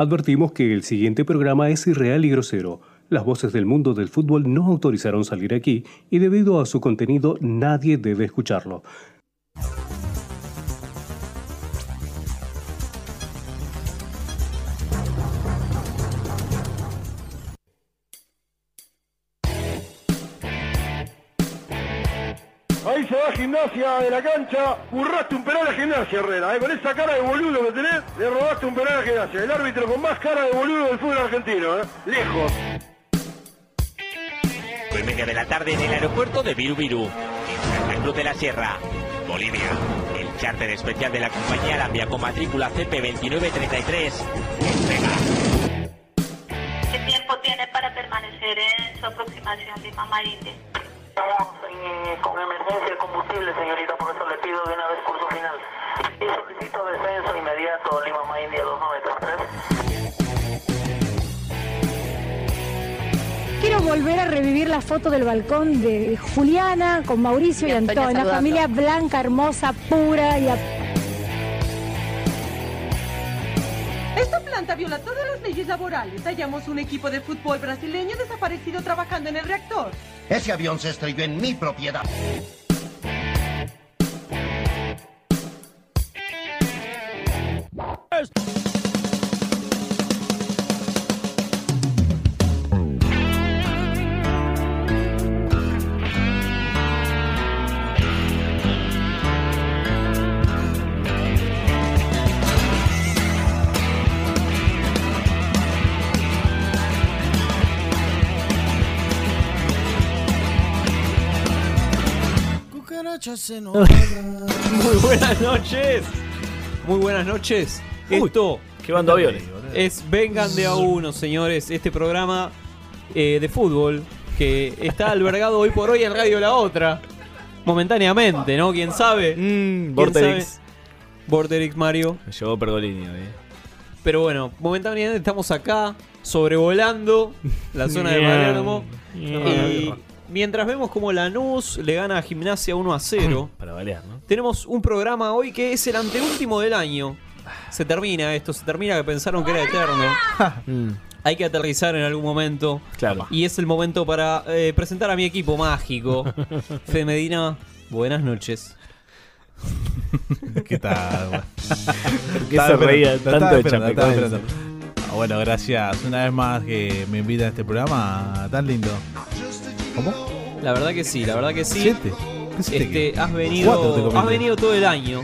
Advertimos que el siguiente programa es irreal y grosero. Las voces del mundo del fútbol no autorizaron salir aquí y debido a su contenido nadie debe escucharlo. Gimnasia de la cancha. Burraste un penal a gimnasia, Herrera. ¿eh? Con esa cara de boludo que tenés, le robaste un penal a gimnasia. El árbitro con más cara de boludo del fútbol argentino. ¿eh? Lejos. Fue media de la tarde en el aeropuerto de Viru Viru, en Santa Cruz de la Sierra, Bolivia. El charter especial de la compañía envía con matrícula CP2933. Entrega. ¿Qué tiempo tiene para permanecer en su aproximación de Mama India? Estamos en- con emergencia de combustible, señorita, por eso le pido de una vez curso final. Y solicito descenso inmediato Lima Ma India 293. Quiero volver a revivir la foto del balcón de Juliana con Mauricio y, Y Antonia Antonio. Una familia blanca, hermosa, pura y planta viola todas las leyes laborales. Hallamos un equipo de fútbol brasileño desaparecido trabajando en el reactor. Ese avión se estrelló en mi propiedad. Muy buenas noches. Muy buenas noches. Esto Qué bando aviones. es Vengan de a uno, señores. Este programa eh, de fútbol que está albergado hoy por hoy en Radio La Otra. Momentáneamente, ¿no? ¿Quién sabe? ¿Quién Vorterix. Mario. Me llevó Pergolini hoy. eh. Pero bueno, momentáneamente estamos acá, sobrevolando la zona de. Palermo. Y mientras vemos como Lanús le gana a Gimnasia 1 a 0. Para variar, ¿no? Tenemos un programa hoy que es el anteúltimo del año. Se termina esto, se termina que pensaron que era eterno. Mm, Hay que aterrizar en algún momento. claro. Y es el momento para eh, presentar a mi equipo mágico. Fede Medina, buenas noches. ¿Qué tal? qué se reía tanto de. Ah, bueno, gracias una vez más que me invitan a este programa tan lindo. ¿Cómo? La verdad que sí, la verdad que sí. ¿Siete? ¿Qué siete Este, qué? has venido, has venido todo el año.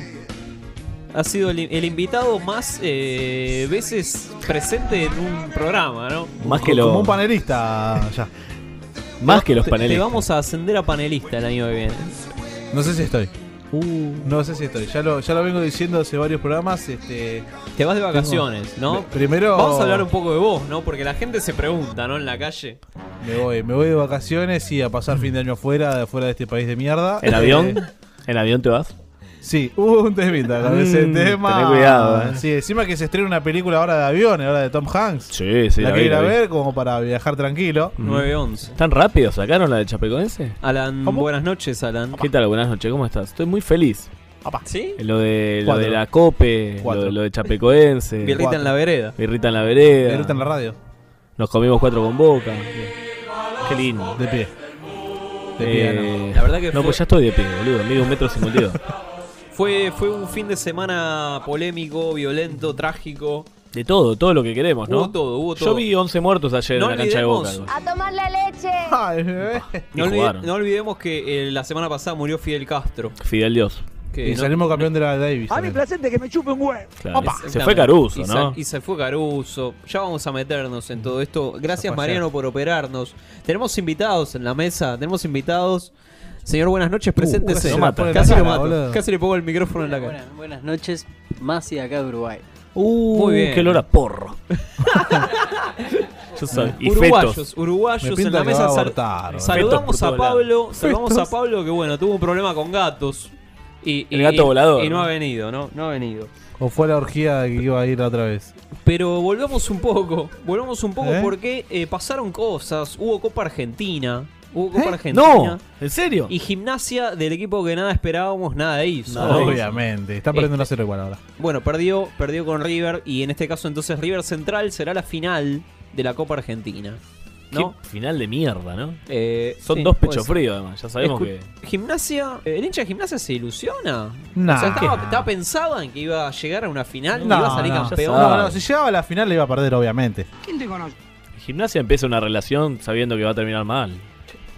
Has sido el, el invitado más eh, veces presente en un programa, ¿no? Más que Como lo, un panelista ya. más que los panelistas. Te vamos a ascender a panelista el año que viene. No sé si estoy. Uh, No sé si estoy. Ya lo, ya lo vengo diciendo hace varios programas. Este, te vas de vacaciones, ¿no? Primero Vamos a hablar un poco de vos, ¿no? Porque la gente se pregunta, ¿no? En la calle. Me voy, me voy de vacaciones y a pasar fin de año afuera, de fuera de este país de mierda. ¿En Eh, avión? ¿En avión te vas? Sí, hubo un temita con ese Mm, tema. tené cuidado, eh. Sí, encima que se estrena una película ahora de aviones, ahora de Tom Hanks. Sí, sí, la la quiero vi, ir a vi. ver como para viajar tranquilo. 9-11. ¿Tan rápido sacaron la de Chapecoense? Alan, ¿Cómo? buenas noches, Alan. ¿Qué tal? Buenas noches, ¿cómo estás? Estoy muy feliz. ¿Sí? Lo de, lo de la COPE, lo, Cuatro. lo de Chapecoense. Birrita en la vereda. Birrita en la vereda. Ahorita en la radio. Nos comimos cuatro con boca. Qué lindo. De pie. De pie, Eh, La verdad que no, fue- pues ya estoy de pie, boludo. Mido un metro cincuenta y dos. Fue, fue un fin de semana polémico, violento, trágico. De todo, todo lo que queremos, ¿no? Hubo todo, hubo todo. Yo vi 11 muertos ayer No en la cancha de Boca. olvidemos-. A tomar la leche. Ay, bebé. Y No, olvide- jugaron. no olvidemos que eh, la semana pasada murió Fidel Castro. Fidel Dios. Que Y no- salimos campeón de la Davis. A mí placente que me chupe un huevo. Claro. Se fue Caruso, y ¿no? y se fue Caruso. Ya vamos a meternos en todo esto. Gracias, Mariano, por operarnos. Tenemos invitados en la mesa. Tenemos invitados. Señor, buenas noches, preséntese. casi lo Casi mato. boludo. Casi le pongo el micrófono en la cara. Buenas, buenas noches, Masi acá de Uruguay. Uh, Muy bien. Qué olor a porro. Yo soy. Y uruguayos, fetos. Uruguayos en la mesa. a abortar, saludamos a. Pablo. Saludamos a. Pablo que bueno, tuvo un problema con gatos. Y, El y- gato volador, Y no ha venido, ¿no? No ha venido. O fue la orgía que iba a ir la otra vez. Pero volvamos un poco, volvamos un poco ¿Eh? porque eh, pasaron cosas, hubo Copa Argentina, Hubo Copa ¿Eh? Argentina. No, ¿en serio? Y gimnasia del equipo que nada esperábamos, nada hizo. No, obviamente. Está perdiendo Este, 1 0 igual ahora. Bueno, perdió, perdió con River y en este caso entonces River Central será la final de la Copa Argentina. Final de mierda, ¿no? Eh, Son sí, dos ser. fríos, además. Ya sabemos Escu- que. Gimnasia, el hincha de gimnasia se ilusiona. Nah. O sea, estaba, estaba pensado en que iba a llegar a una final y No, iba a salir no, campeón. no, no, si llegaba a la final le iba a perder, obviamente. ¿Quién te conoce? Gimnasia empieza una relación sabiendo que va a terminar mal.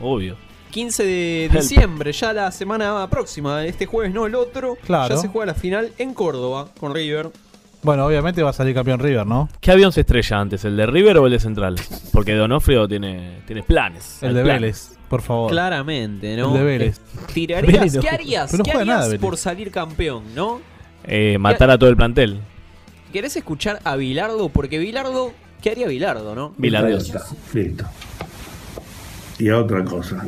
Obvio. 15 de diciembre, ya la semana próxima, este jueves no el otro, Claro. ya se juega la final en Córdoba con River. Bueno, obviamente va a salir campeón River, ¿no? ¿Qué avión se estrella antes, el de River o el de Central? Porque Donofrio tiene, tiene planes. El de planes. Vélez, por favor. Claramente, ¿no? El de Vélez. Eh, Tirarías, Vélez no ¿qué harías? Pero no ¿Qué juega nada, harías Vélez. por salir campeón, no? Eh, matar a todo el plantel. ¿Querés escuchar a Bilardo? Porque Bilardo, ¿qué haría Bilardo, no? Bilardios. Listo. Y a otra cosa.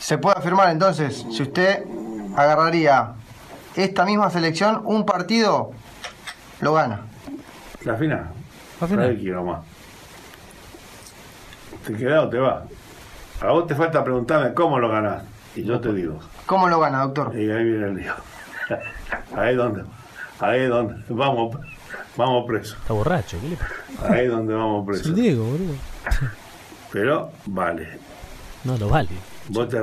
Se puede afirmar entonces, si usted agarraría esta misma selección, un partido lo gana. La final. La final. Ahí quiero más. ¿Te quedás o te vas? A vos te falta preguntarme cómo lo ganás. Y yo te digo. ¿Cómo lo gana, doctor? Y ahí viene el lío. Ahí es donde. Ahí es donde. Vamos, vamos presos. Está borracho, ¿qué le pasa? Ahí es donde vamos Es presos. el Diego, boludo. Pero vale. No lo vale. ¿Vos te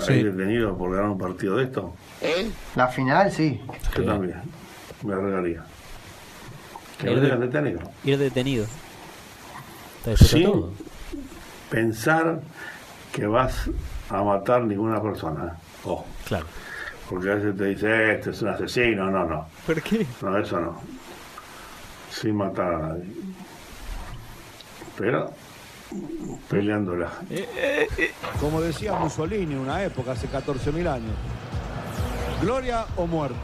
Sí. ¿Ahí detenido por ganar un partido de esto? La final, sí. Yo también. Me arriesgaría. Que Ir de- detenido. Ir detenido. Sin pensar que vas a matar ninguna persona. ¿eh? Ojo. Claro. Porque a veces te dice, este es un asesino. No, no. ¿Por qué? No, eso no. Sin matar a nadie. Pero peleándola. Como decía Mussolini en una época, hace 14.000 años. Gloria o muerte.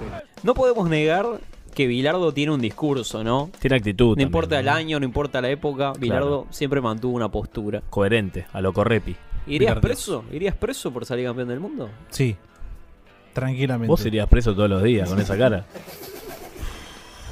No podemos negar que Bilardo tiene un discurso, ¿no? Tiene actitud. No también, importa el año, no importa la época, Bilardo siempre mantuvo una postura. Coherente, a lo correpi. ¿Irías Bilardo. preso? ¿Irías preso por salir campeón del mundo? Sí. Tranquilamente. Vos irías preso todos los días con esa cara.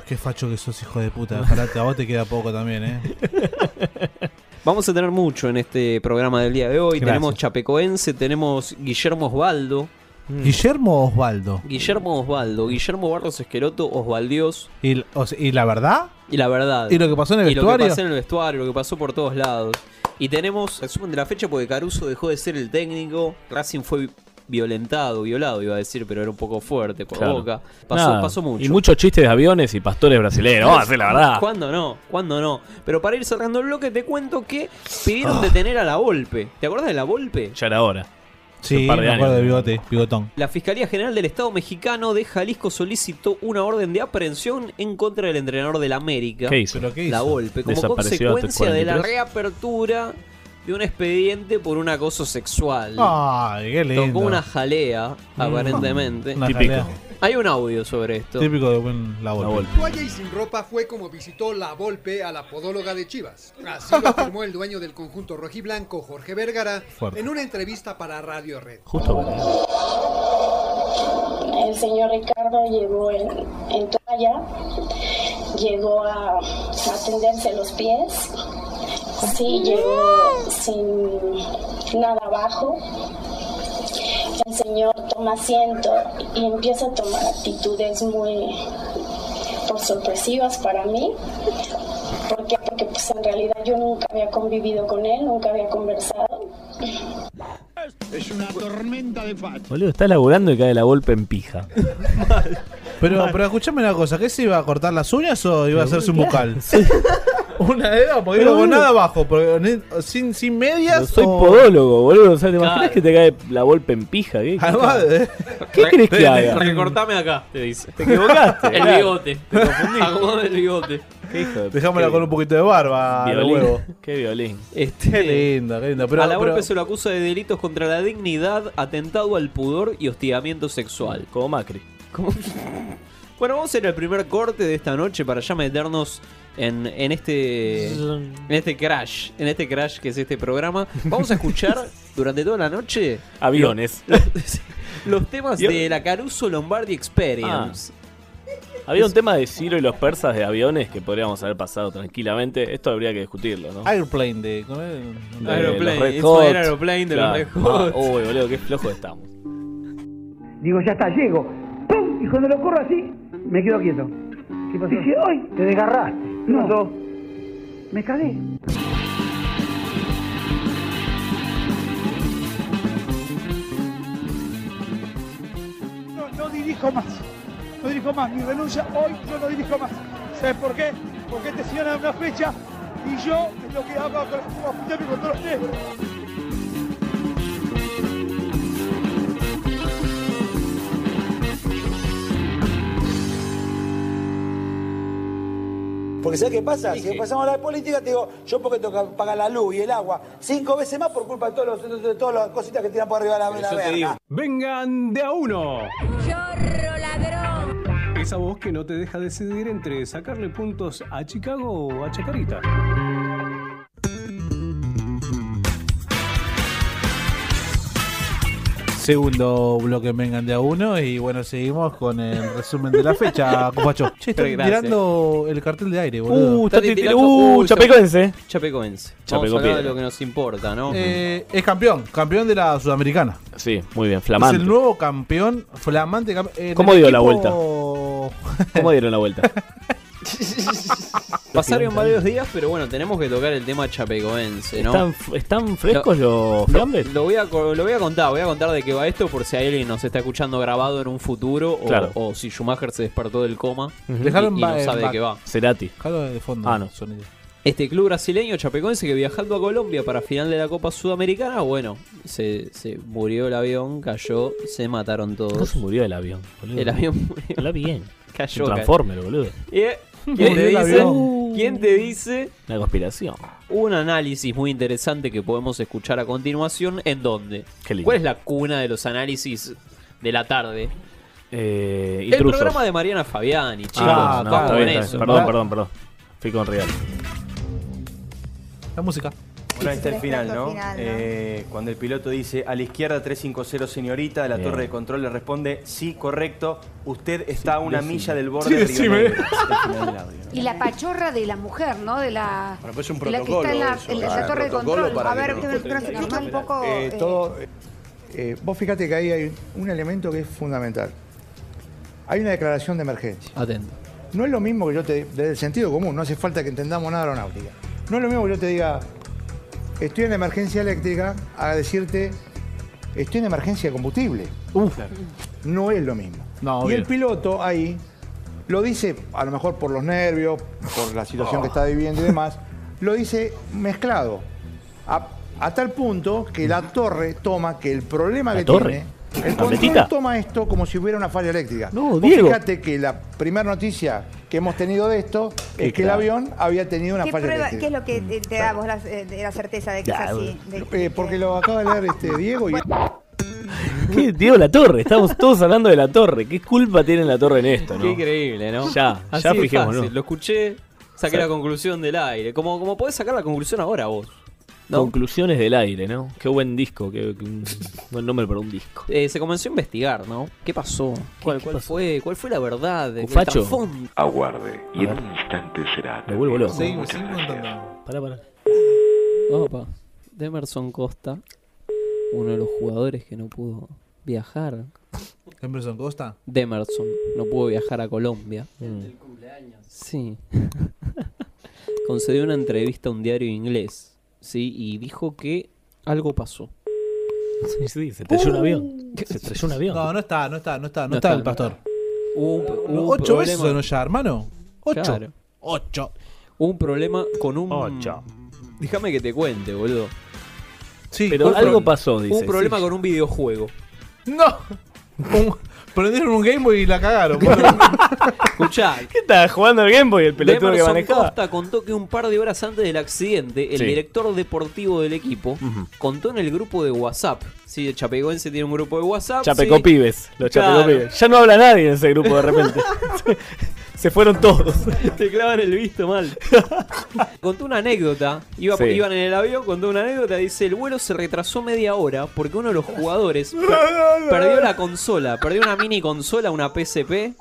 Qué facho que sos, hijo de puta. Ojalá te- a vos te queda poco también, ¿eh? Vamos a tener mucho en este programa del día de hoy. Gracias. Tenemos Chapecoense, tenemos Guillermo Osvaldo. Guillermo Osvaldo. Guillermo Osvaldo, Guillermo Barros Esqueloto, Osvaldios. ¿Y, o sea, ¿Y la verdad? Y la verdad. ¿Y lo que pasó en el Y lo que pasó en el vestuario, lo que pasó por todos lados. Y tenemos resumen de la fecha porque Caruso dejó de ser el técnico. Racing fue violentado, violado, iba a decir, pero era un poco fuerte por Claro. boca. Pasó, Nada. pasó mucho. Y muchos chistes de aviones y pastores brasileños. Vamos a hacer la verdad. ¿Cuándo no? ¿Cuándo no? Pero para ir cerrando el bloque, te cuento que pidieron Ah. detener a la Volpe. ¿Te acordás de la Volpe? Ya era hora. Sí, Un par de me acuerdo años. de bigote, bigotón. La Fiscalía General del Estado mexicano de Jalisco solicitó una orden de aprehensión en contra del entrenador del América. ¿Qué hizo? ¿Pero qué La hizo? Volpe, como consecuencia de la 43. reapertura de un expediente por un acoso sexual. Ay, qué lindo. Tocó una jalea, Mm. aparentemente. Una Típico. jalea. Hay un audio sobre esto. Típico de buen la Volpe. Toalla y sin ropa fue como visitó la Volpe a la podóloga de Chivas. Así lo afirmó el dueño del conjunto rojiblanco, Jorge Vergara, Fuerte. en una entrevista para Radio Red. Justo El señor Ricardo llegó en, en toalla, llegó a, a tenderse los pies, sí, llegó sin nada abajo. El señor toma asiento y empieza a tomar actitudes muy por sorpresivas para mí. ¿Por qué? Porque pues en realidad yo nunca había convivido con él, nunca había conversado. Es una tormenta de facha. Boludo, está laburando y cae la golpe en pija. Pero, pero escuchame una cosa, ¿qué se iba a cortar las uñas o iba a hacerse un ¿Qué bucal? Una de dos, porque Pero, digo, boludo. nada abajo, porque ni- sin, sin medias. Soy o- podólogo, boludo. O sea, ¿te imaginas Claro. que te cae la golpe en pija? ¿Qué, Además de- ¿Qué crees que haga? Recortame acá, te dice. Te equivocaste. El claro. bigote. Te confundiste. Acomodame el bigote. Qué hijo de Dejámosla qué con un poquito de barba, de violín. huevo. Qué violín. Este, Qué lindo, qué lindo. Pero, a la pero- golpe se lo acusa de delitos contra la dignidad, atentado al pudor y hostigamiento sexual. Como Macri. ¿Cómo? Bueno, vamos a hacer el primer corte de esta noche para ya meternos en, en este en este crash, en este crash que es este programa. Vamos a escuchar durante toda la noche Aviones. los, los temas Yo- de la Caruso Lombardi Experience. Había un tema de Ciro y los persas de aviones que podríamos haber pasado tranquilamente. Esto habría que discutirlo, ¿no? Airplane de. ¿cómo es? De Aeroplane, los Red It's Hot. my Aeroplane de los Red Hot. Ah, uy, boludo, qué flojo estamos. Digo, ya está, llego. ¡Pum! Y cuando lo corro así, me quedo quieto. ¿Qué pasó? Dije, ¡ay! Te desgarraste. No. Me cagué. No, no dirijo más. No dirijo más. Mi renuncia hoy yo no dirijo más. ¿Sabes por qué? Porque este señor da una fecha y yo es lo que hago con apuntarme con todos los negros. Porque ¿sabes qué pasa? Si pasamos a la política, te digo, yo porque tengo que pagar la luz y el agua cinco veces más por culpa de, todos los, de todas las cositas que tiran por arriba de la, la verga. Vengan de a uno. Chorro ladrón. Esa voz que no te deja decidir entre sacarle puntos a Chicago o a Chacarita. Segundo bloque vengan de a uno y bueno, seguimos con el resumen de la fecha, compacho. Che, estoy tirando el cartel de aire, boludo. Uh, Está tirando- uh, Chapecoense. Chapecoense. Vamos Chapeco a hablar de Piedra. lo que nos importa, ¿no? Eh, es campeón, campeón de la Sudamericana. Sí, muy bien, flamante. Es el nuevo campeón, flamante campeón. ¿Cómo dio la vuelta? vuelta? ¿Cómo dieron la vuelta? Pasaron varios días, pero bueno, tenemos que tocar el tema chapecoense, ¿no? ¿Están, están frescos los fiambres? Lo voy, a, co- lo voy a contar, voy a contar de qué va esto por si hay alguien nos está escuchando grabado en un futuro o, Claro. o si Schumacher se despertó del coma y, Dejaron y no sabe de qué va. Cerati. Jalo de fondo. Ah, no. Sonido. Este club brasileño chapecoense que viajando a Colombia para final de la Copa Sudamericana, bueno, se, se murió el avión, cayó, se mataron todos. No se murió el avión, boludo. El avión murió. El avión. Cayó. Transformer, boludo. Y, ¿Quién te dice? ¿Quién te dice? La conspiración. Un análisis muy interesante que podemos escuchar a continuación. ¿En dónde? Qué lindo. ¿Cuál es la cuna de los análisis de la tarde? Eh, El intrusos. programa de Mariana Fabiani, chicos. Ah, no, Vamos está bien, está eso. bien. Perdón, perdón, perdón. Fui con Real. La música. Bueno, ahí está el final, ¿no? al final, ¿no? Eh, cuando el piloto dice a la izquierda 350 señorita, de la Bien. torre de control le responde sí, correcto, usted está a una decime. milla del borde Sí, de Río del audio. Y la pachorra de la mujer, ¿no? De la, Bueno, pues es un de la que protocolo está en la, eso, en la- es la un torre de protocolo control. para A ver, que un poco. Eh, eh, todo, eh, vos fíjate que ahí hay un elemento que es fundamental. Hay una declaración de emergencia. Atento. No es lo mismo que yo te desde el sentido común, no hace falta que entendamos nada aeronáutica. No es lo mismo que yo te diga, estoy en emergencia eléctrica, a decirte, estoy en emergencia de combustible. No es lo mismo. No, y obvio. el piloto ahí lo dice, a lo mejor por los nervios, por la situación que está viviendo y demás, lo dice mezclado. A, a tal punto que la torre toma que el problema ¿La que torre? tiene. El control toma esto como si hubiera una falla eléctrica. No, Diego. Fíjate que la primera noticia que hemos tenido de esto es que el avión había tenido una ¿Qué, falla prueba-. ¿Qué es lo que te, te da vos la, eh, la certeza de que Claro. es así? De- Eh, porque lo acaba de leer este Diego y ¿Qué? Diego La Torre. Estamos todos hablando de La Torre. ¿Qué culpa tiene La Torre en esto, no? Qué increíble, ¿no? Ya, Así ya fijémonos. fácil. Lo escuché, saqué la conclusión del aire. Como, como podés sacar la conclusión ahora vos. ¿No? Conclusiones del aire, ¿no? Qué buen disco, qué, qué un buen nombre para un disco. Eh, se comenzó a investigar, ¿no? ¿Qué pasó? ¿Cuál, qué cuál pasó? fue? ¿Cuál fue la verdad? El Cufacho. Aguarde, y en un instante será. Me vuelvo loco. Seguimos, seguimos contando. Pará, pará. Opa. Demerson Costa, uno de los jugadores que no pudo viajar. Emerson Costa. Demerson no pudo viajar a Colombia. Sí. Concedió una entrevista a un diario inglés, sí, y dijo que algo pasó. Sí, sí, se estrelló un avión. Se estrelló un avión. No, no está, no está, no está, no, No está, está, el pastor. Un, un Ocho veces sonó ya, hermano. Ocho. Claro. Ocho. Hubo un problema con un. Ocho. Déjame que te cuente, boludo. Sí, Pero ¿cuál algo pro- pasó, dice. Hubo un problema sí. con un videojuego. No. Un- prendieron un Game Boy y la cagaron. Escuchá, ¿Qué estaba jugando el Game Boy el pelotudo que manejaba? Costa contó que un par de horas antes del accidente, el Sí. director deportivo del equipo Ujú. contó en el grupo de WhatsApp. Sí, el Chapecoense tiene un grupo de WhatsApp. Chapeco sí. pibes, los Claro. Chapeco pibes. Ya no habla nadie en ese grupo de repente. Se fueron todos. Te clavan el visto mal. contó una anécdota. Iba, Sí. Iban en el avión, contó una anécdota. Dice: el vuelo se retrasó media hora porque uno de los jugadores per- perdió la consola. Perdió una mini consola, una PSP.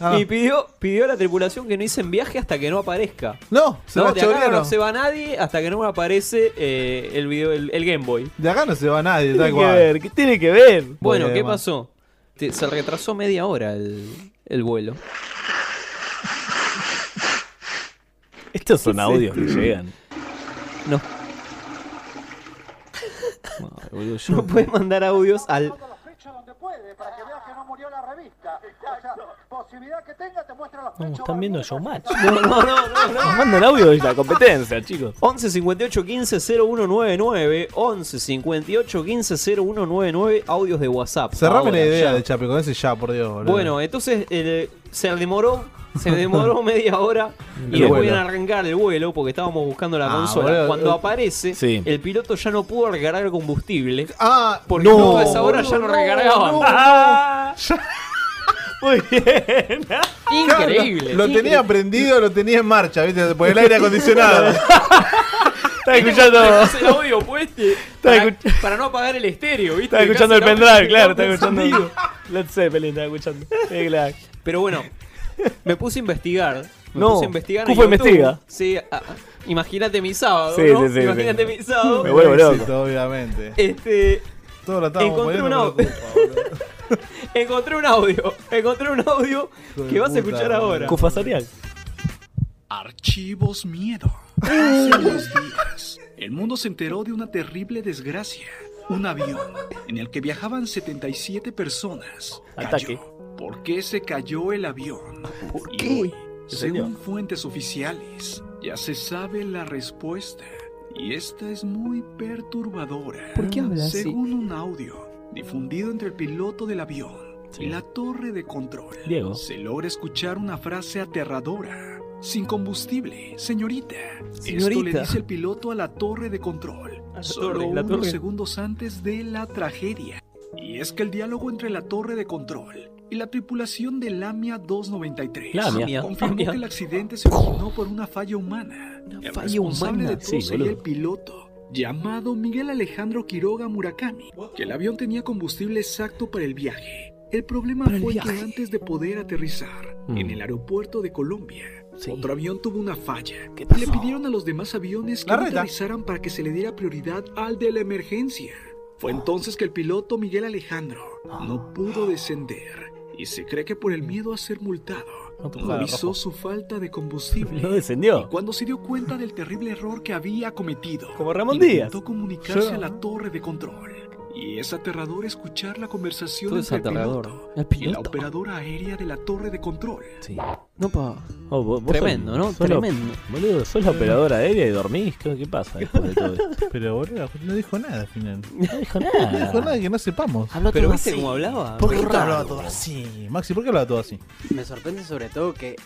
Ah. Y pidió, pidió a la tripulación que no hicen viaje hasta que no aparezca. No, se la de acá no se va nadie hasta que no aparece eh, el video, el, el Game Boy. De acá no se va nadie, tal cual. ver, ¿qué tiene que ver? Bueno, ¿qué pasó? Te- se retrasó media hora el, el vuelo. Estos son ¿Qué es audios que llegan. No. Boludo, yo- No puedes mandar audios al. para que veas que no murió la revista. O sea, posibilidad que tenga, te muestra los No, están viendo Showmatch. No, no, no, no, no. Nos mandan audio de la competencia, chicos. 11 58 15 0199 11 58 15 0199 audios de WhatsApp. Cerrame Ahora, la idea ya. de Chape con ese ya, por Dios. boludo. Bueno, entonces eh, se demoró, se demoró media hora y El no vuelo. podían arrancar el vuelo porque estábamos buscando la Ah, consola. boludo, Cuando eh, aparece, sí. el piloto ya no pudo recargar el combustible. Ah, porque no, a esa hora ya no, recargaban. Ah. Muy bien. Increíble. Lo, lo tenía prendido, lo tenía en marcha, ¿viste? Por el aire acondicionado. Estaba escuchando. Tenías el audio puesto para, escuch- para no apagar el estéreo, ¿viste? Estaba escuchando el pendrive, claro, estaba está escuchando. Led Zeppelin estaba escuchando. Sí, claro. Pero bueno, me puse a investigar. Me No, puse a investigar. Cufo investiga. Sí, imagínate mi sábado. Sí, ¿no? sí, sí, Imagínate sí. mi sábado. Me vuelvo loco. Obviamente. Este. Estábamos Encontré un, audio. encontré un audio. Encontré un audio Hijo de que vas a puta, escuchar boludo. ahora. Cufa Sarial. Archivos Miedo. Hace unos días, el mundo se enteró de una terrible desgracia. Un avión en el que viajaban 77 personas Ataque. cayó. ¿Por qué se cayó el avión? ¿Por qué? según fuentes oficiales, ya se sabe la respuesta. Y esta es muy perturbadora. ¿Por qué habla así? Según un audio difundido entre el piloto del avión Sí. y la torre de control, Diego. se logra escuchar una frase aterradora. Sin combustible, señorita. Esto le dice el piloto a la torre de control. La solo torre, la unos torre. segundos antes de la tragedia. Y es que el diálogo entre la torre de control y la tripulación del AMIA 293 Lamia. confirmó Lamia. que el accidente se originó por una falla humana. Una el falla responsable humana. de todo Sí, sería el piloto, llamado Miguel Alejandro Quiroga Murakami, que el avión tenía combustible exacto para el viaje. El problema Para el fue que antes de poder aterrizar Mm. en el aeropuerto de Colombia, Sí. otro avión tuvo una falla. ¿Qué Y le pidieron a los demás aviones que aterrizaran para que se le diera prioridad al de la emergencia. Fue entonces que el piloto Miguel Alejandro no pudo descender y se cree que por el miedo a ser multado No tocaba avisó su falta de combustible. No descendió. Y cuando se dio cuenta del terrible error que había cometido, Como Ramón intentó Díaz. comunicarse Yo- a la torre de control. Y es aterrador escuchar la conversación Todo es entre el aterrador. piloto, El y la operadora aérea de la torre de control. Sí. No, pa. Oh, vos- vos Tremendo, ¿no? sos la- Tremendo. Boludo, sos la operadora aérea y dormís. ¿Qué, qué pasa después de todo esto? Pero boludo, no dijo nada al final. No dijo No dijo nada. nada que no sepamos. Habla Pero todo viste así. cómo hablaba. ¿Por qué hablaba todo así? Maxi, ¿por qué hablaba todo así? Me sorprende sobre todo que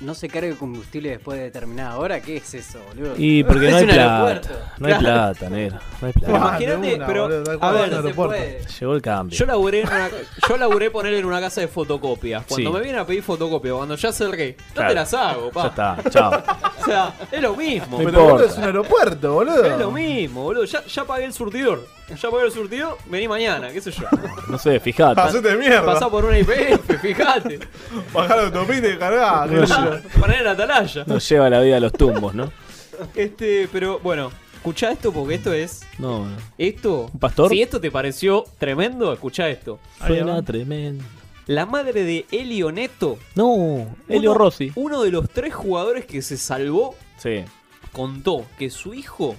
no se cargue combustible después de determinada hora. ¿Qué es eso, boludo? Y porque no Es hay un plata. aeropuerto. No hay plata, negro. No hay plata. Imagínate, una, pero boludo, a ver, se puede. Llegó el cambio. Yo laburé, en una, yo laburé poner en una casa de fotocopias. Cuando Sí. me vienen a pedir fotocopias, cuando ya cerré, no Claro. te las hago, pa. Ya está, chao. O sea, es lo mismo. No Pero importa. boludo, es un aeropuerto, boludo. Es lo mismo, boludo. Ya, ya pagué el surtidor. Ya pagué el surtidor, vení mañana, qué sé yo. No sé, fijate. Hacete mierda. Pasá por una IPF, fíjate. Bajar la autopista y cargar. No, Ah, Poner en atalaya. Nos lleva la vida a los tumbos, ¿no? Este, pero bueno, escuchá esto porque esto es. No, no. Esto. ¿Un pastor? Si esto te pareció tremendo, escuchá esto. Suena tremendo. La madre de Elio Neto. No, Elio uno- Rossi. Uno de los tres jugadores que se salvó Sí. contó que su hijo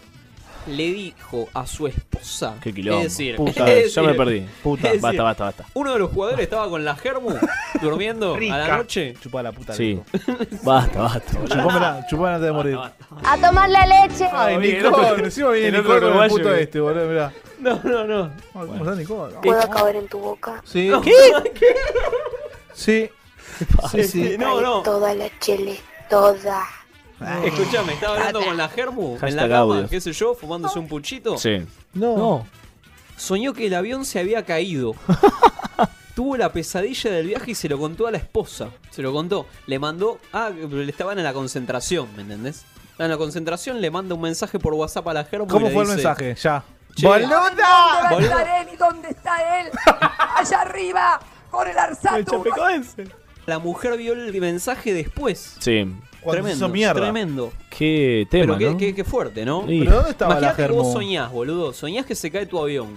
le dijo a su esposa. Qué quilombo. Es decir, Puta, es ya me decir- perdí. Puta, decir, basta, basta, basta. Uno de los jugadores estaba con la Germu durmiendo a la noche. Chupa la puta. Sí. Basta, basta. Chupámela, chupámela antes de morir. A tomar la leche. Ay, Nicole, encima viene Nicole con el puto que- este, boludo, mirá. No, no, no. Ay, ¿Cómo está Nicole? ¿Puedo acabar en tu boca? Sí. ¿Qué? Sí. Sí, sí. Este, no, no. Toda la chile, toda. Escuchame, estaba hablando con la Germu en la Hashtag cama, audios. qué sé yo, fumándose un puchito. Sí. No. No. Soñó que el avión se había caído. Tuvo la pesadilla del viaje y se lo contó a la esposa. Se lo contó. Le mandó. Ah, pero le estaban en la concentración, ¿me entendés? En la concentración le manda un mensaje por WhatsApp a la Germu. y ¿Cómo le fue el dice, mensaje? Ya. Che, ¿Dónde va a Boludo. estar él y dónde está él? Allá arriba. con el Arsat. La mujer vio el mensaje después. Sí. Cuando tremendo, hizo mierda. tremendo. Qué tema, Pero qué, ¿no? qué- qué fuerte, ¿no? Sí. ¿Pero dónde estaba la Imagínate que vos soñás, boludo. Soñás que se cae tu avión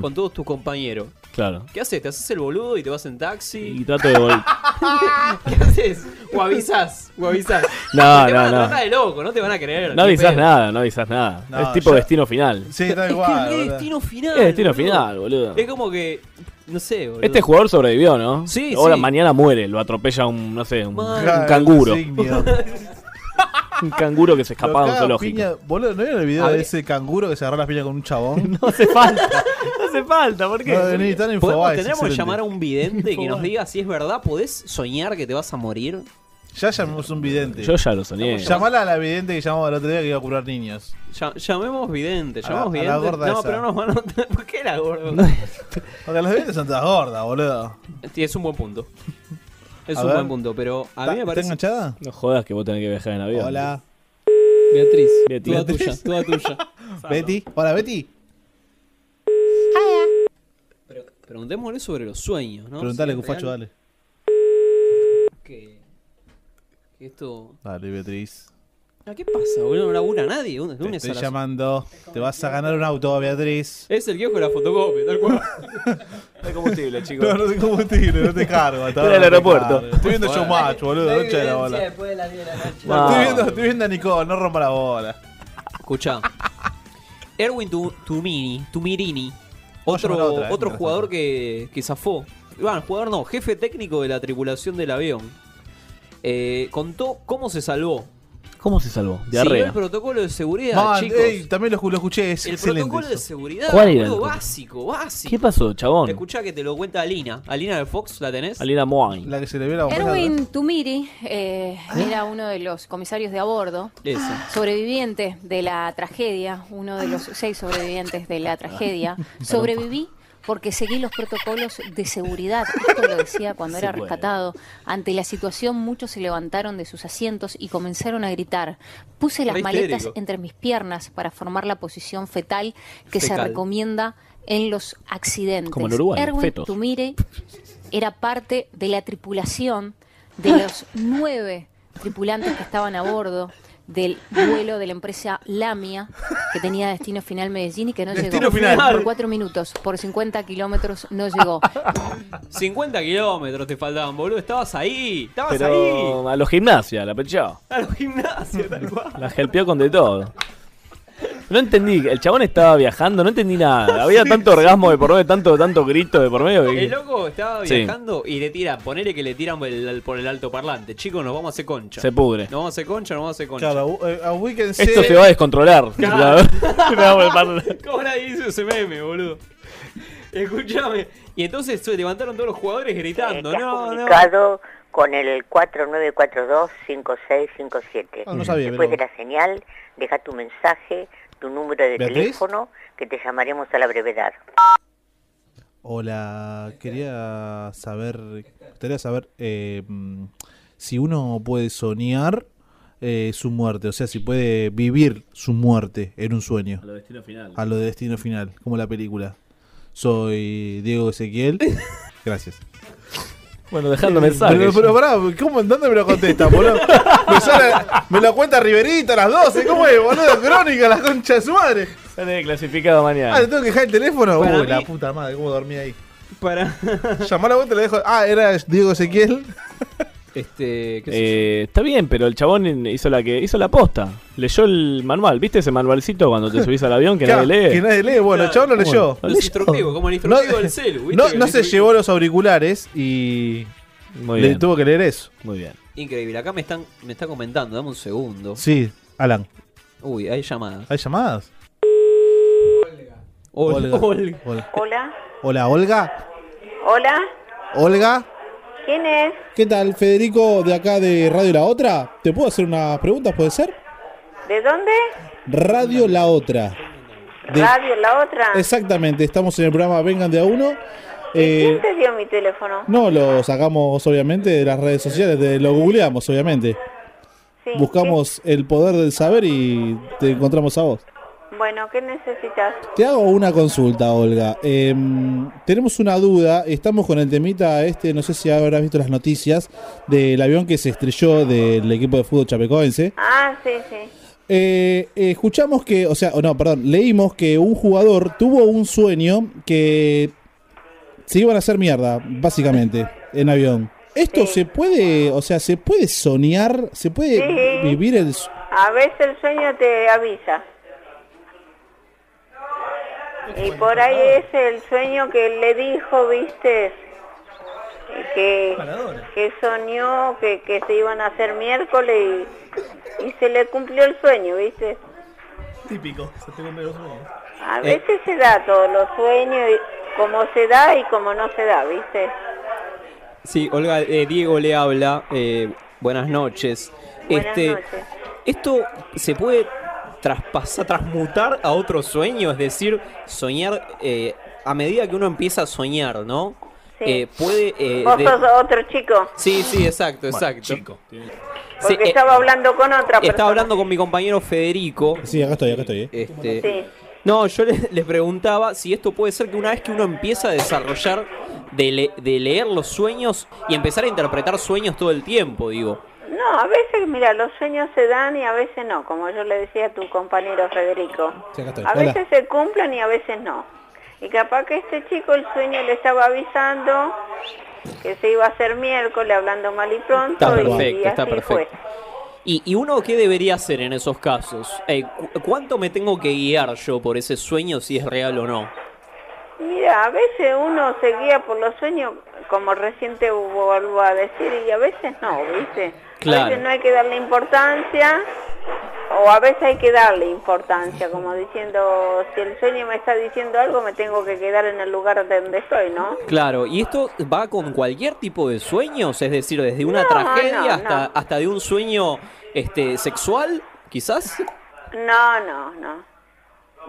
con todos tus compañeros. Claro. ¿Qué haces? ¿Te haces el boludo y te vas en taxi? Y trato de vol- ¿Qué haces? O avisás, o avisás. No, te no, van a no. tratar de loco, no te van a creer. No avisás pedo. nada, no avisás nada. No, es tipo destino final. Sí, da Es igual. que es destino final. Es destino boludo. final, boludo. Es como que. No sé, boludo. Este jugador sobrevivió, ¿no? Sí, Ahora sí. mañana muere, lo atropella un, no sé, un, canguro. Un canguro que se escapaba de un zoológico. piña- Boludo, ¿no vieron el video A de ver. ese canguro que se agarró las piñas con un chabón? No hace falta. No hace falta, ¿por qué? No, vení, están en ¿Podemos, Infobae, es tendríamos que excelente. llamar a un vidente que nos diga si es verdad. ¿Podés soñar que te vas a morir? Ya llamamos un vidente. Yo ya lo soñé. Llamala a la vidente que llamamos el otro día que iba a curar niños. Ya- llamemos vidente, A la- llamemos a la vidente. gorda no, esa. pero no, mano, ¿por qué la gorda? Porque las videntes son todas gordas, boludo. Sí, es un buen punto. Es A un ver. buen punto, pero a ¿Está- mí me está parece. enganchada? No jodas que vos tenés que viajar en avión. Hola. Beatriz, toda Beatriz. tuya, toda tuya. Betty. Hola, Betty. Preguntémosle sobre los sueños, ¿no? Preguntale, Si es Cufacho, real dale. Que, que esto. Dale, Beatriz. Ah, ¿Qué pasa, boludo? No labura nadie. Un Te lunes estoy a las- llamando. Te vas a ganar un auto, Beatriz. Es el kiosco de la fotocopia, tal cual. No hay combustible, chicos. No, no te combustible, no te cargo. hasta Estoy ahora en el aeropuerto. cargo. Estoy viendo Showmatch, boludo. No echa la bola. después de las 10 de la noche. No. Estoy viendo, estoy viendo a Nicole, no rompa la bola. Escucha. Erwin Tu- Tumini, Tumirini, otro, otra, otro jugador que, que zafó. Bueno, jugador no, jefe técnico de la tripulación del avión. Eh, contó cómo se salvó. ¿Cómo se salvó? Siguió el protocolo de seguridad, Man, chicos. ey, también lo, lo escuché, es el excelente. protocolo de eso. seguridad, ¿Cuál era el boludo, protocolo? básico, básico. ¿Qué pasó, chabón? Escuchá que te lo cuenta Alina. Alina de Fox, ¿la tenés? Alina Moine. La que se le ve la Erwin Tumiri eh, era uno de los comisarios de a bordo, Ese. sobreviviente de la tragedia, uno de los seis sobrevivientes de la tragedia. Sobreviví porque seguí los protocolos de seguridad. Esto lo decía cuando era rescatado. Ante la situación, muchos se levantaron de sus asientos y comenzaron a gritar. Puse las maletas entre mis piernas para formar la posición fetal que se recomienda en los accidentes. Como en Uruguay, Erwin fetos. Tumire era parte de la tripulación de los nueve tripulantes que estaban a bordo del vuelo de la empresa Lamia que tenía destino final Medellín y que no Destino llegó final. por cuatro minutos por 50 kilómetros no llegó 50 kilómetros te faltaban, boludo. Estabas ahí. Estabas ahí. A los gimnasia, la pechó. A los gimnasios, tal cual. La gelpeó con de todo. No entendí, el chabón estaba viajando, no entendí nada. Había tanto orgasmo de por medio, tanto, tanto grito de por medio. que- El loco estaba Sí. viajando y le tira, ponele que le tiran por el, por el alto parlante. Chicos, nos vamos a hacer concha. Se pudre. Nos vamos a hacer concha, nos vamos a hacer concha. Claro, uh, eh, ubíquense. Esto se va a descontrolar. Claro. La- ¿Cómo nadie hizo ese meme, boludo? Escúchame. Y entonces se levantaron todos los jugadores gritando. Has No, no. con el 4942-5657. Ah, no sabía, Después pero- de la señal, deja tu mensaje, tu número de ¿Beatriz? teléfono, que te llamaremos a la brevedad. Hola, quería saber, quería saber eh, si uno puede soñar eh, su muerte, o sea, si puede vivir su muerte en un sueño. A lo destino final. A lo de destino final, como la película. Soy Diego Ezequiel. Gracias. Bueno, dejando mensajes. Pero, pero pará, ¿cómo, ¿dónde me lo contesta, boludo? Me, sale- me lo cuenta Riverito a las 12, ¿cómo es, boludo? Crónica, la concha de su madre. Sale clasificado mañana. Ah, ¿le tengo que dejar el teléfono? Para Uy, mí- la puta madre, ¿cómo dormí ahí? Para. Llamó a la vuelta y le dejo. Ah, era Diego Ezequiel. Este. ¿qué sé Eh, está bien, pero el chabón hizo la que hizo la posta. Leyó el manual. ¿Viste ese manualcito cuando te subís al avión que Claro, nadie lee? Que nadie lee. Bueno, el chabón lo leyó. Lo leyó. instructivos, como el No, instructivo del celu, ¿viste? no, no se instructivo- llevó los auriculares y Muy le bien. tuvo que leer eso. Muy bien. Increíble. Acá me están me está comentando. Dame un segundo. Sí, Alan. Uy, hay llamadas. ¿Hay llamadas? Olga. Olga. Olga. Hola, Hola, Olga. hola, Olga. ¿Quién es? ¿Qué tal? Federico de acá de Radio La Otra. ¿Te puedo hacer unas preguntas, puede ser? ¿De dónde? Radio La Otra. De- Radio, la otra. Exactamente, estamos en el programa Vengan de a uno. Eh, ¿Quién te dio mi teléfono? no, lo sacamos obviamente de las redes sociales, de- lo googleamos obviamente. Sí, Buscamos el poder del saber y te encontramos a vos. ¿Qué- Bueno, ¿qué necesitas? Te hago una consulta, Olga. Em, tenemos una duda. Estamos con el temita este, no sé si habrás visto las noticias, del avión que se estrelló del equipo de fútbol chapecoense. Ah, sí, sí. Eh, eh, escuchamos que, o sea, no, perdón, leímos que un jugador tuvo un sueño que se iban a hacer mierda, básicamente, en avión. ¿Esto se puede, o sea, se puede soñar, se puede Sí. vivir el... A veces el sueño te avisa. Y por ahí es el sueño que le dijo, viste, que, que soñó que, que se iban a hacer miércoles y, y se le cumplió el sueño, viste. Típico, se te cumple los sueños. A Eh. veces se da todos los sueños, y como se da y como no se da, viste. Sí, Olga, eh, Diego le habla. eh, buenas noches. Buenas este, noches. ¿Esto se puede traspasar, transmutar a otro sueño? Es decir, soñar eh, a medida que uno empieza a soñar, ¿no? Sí. Eh, puede... eh, Vos de- sos otro chico, Sí, sí, exacto, Bueno, exacto. chico. porque Sí, eh, estaba hablando con otra persona. Estaba hablando con mi compañero Federico. Sí, acá estoy, acá estoy. eh. Este, Sí. No, yo le, le preguntaba si esto puede ser que una vez que uno empieza a desarrollar de, le- de leer los sueños y empezar a interpretar sueños todo el tiempo, digo. No, a veces, mira, los sueños se dan y a veces no, como yo le decía a tu compañero Federico. Sí. A Hola. veces se cumplen y a veces no. Y capaz que este chico el sueño le estaba avisando que se iba a hacer miércoles hablando mal y pronto Está y- perfecto, y, está así perfecto. ¿Y, y uno qué debería hacer en esos casos? Eh, cu- ¿Cuánto me tengo que guiar yo por ese sueño si es real o no? fue. Mira, a veces uno se guía por los sueños, como recién te vuelvo a decir, y a veces no, ¿viste? A Claro. veces no hay que darle importancia, o a veces hay que darle importancia, como diciendo, si el sueño me está diciendo algo, me tengo que quedar en el lugar donde estoy, ¿no? Claro, ¿y esto va con cualquier tipo de sueños? Es decir, desde una No, tragedia no, hasta, no. hasta de un sueño este, sexual, quizás. No, no, no.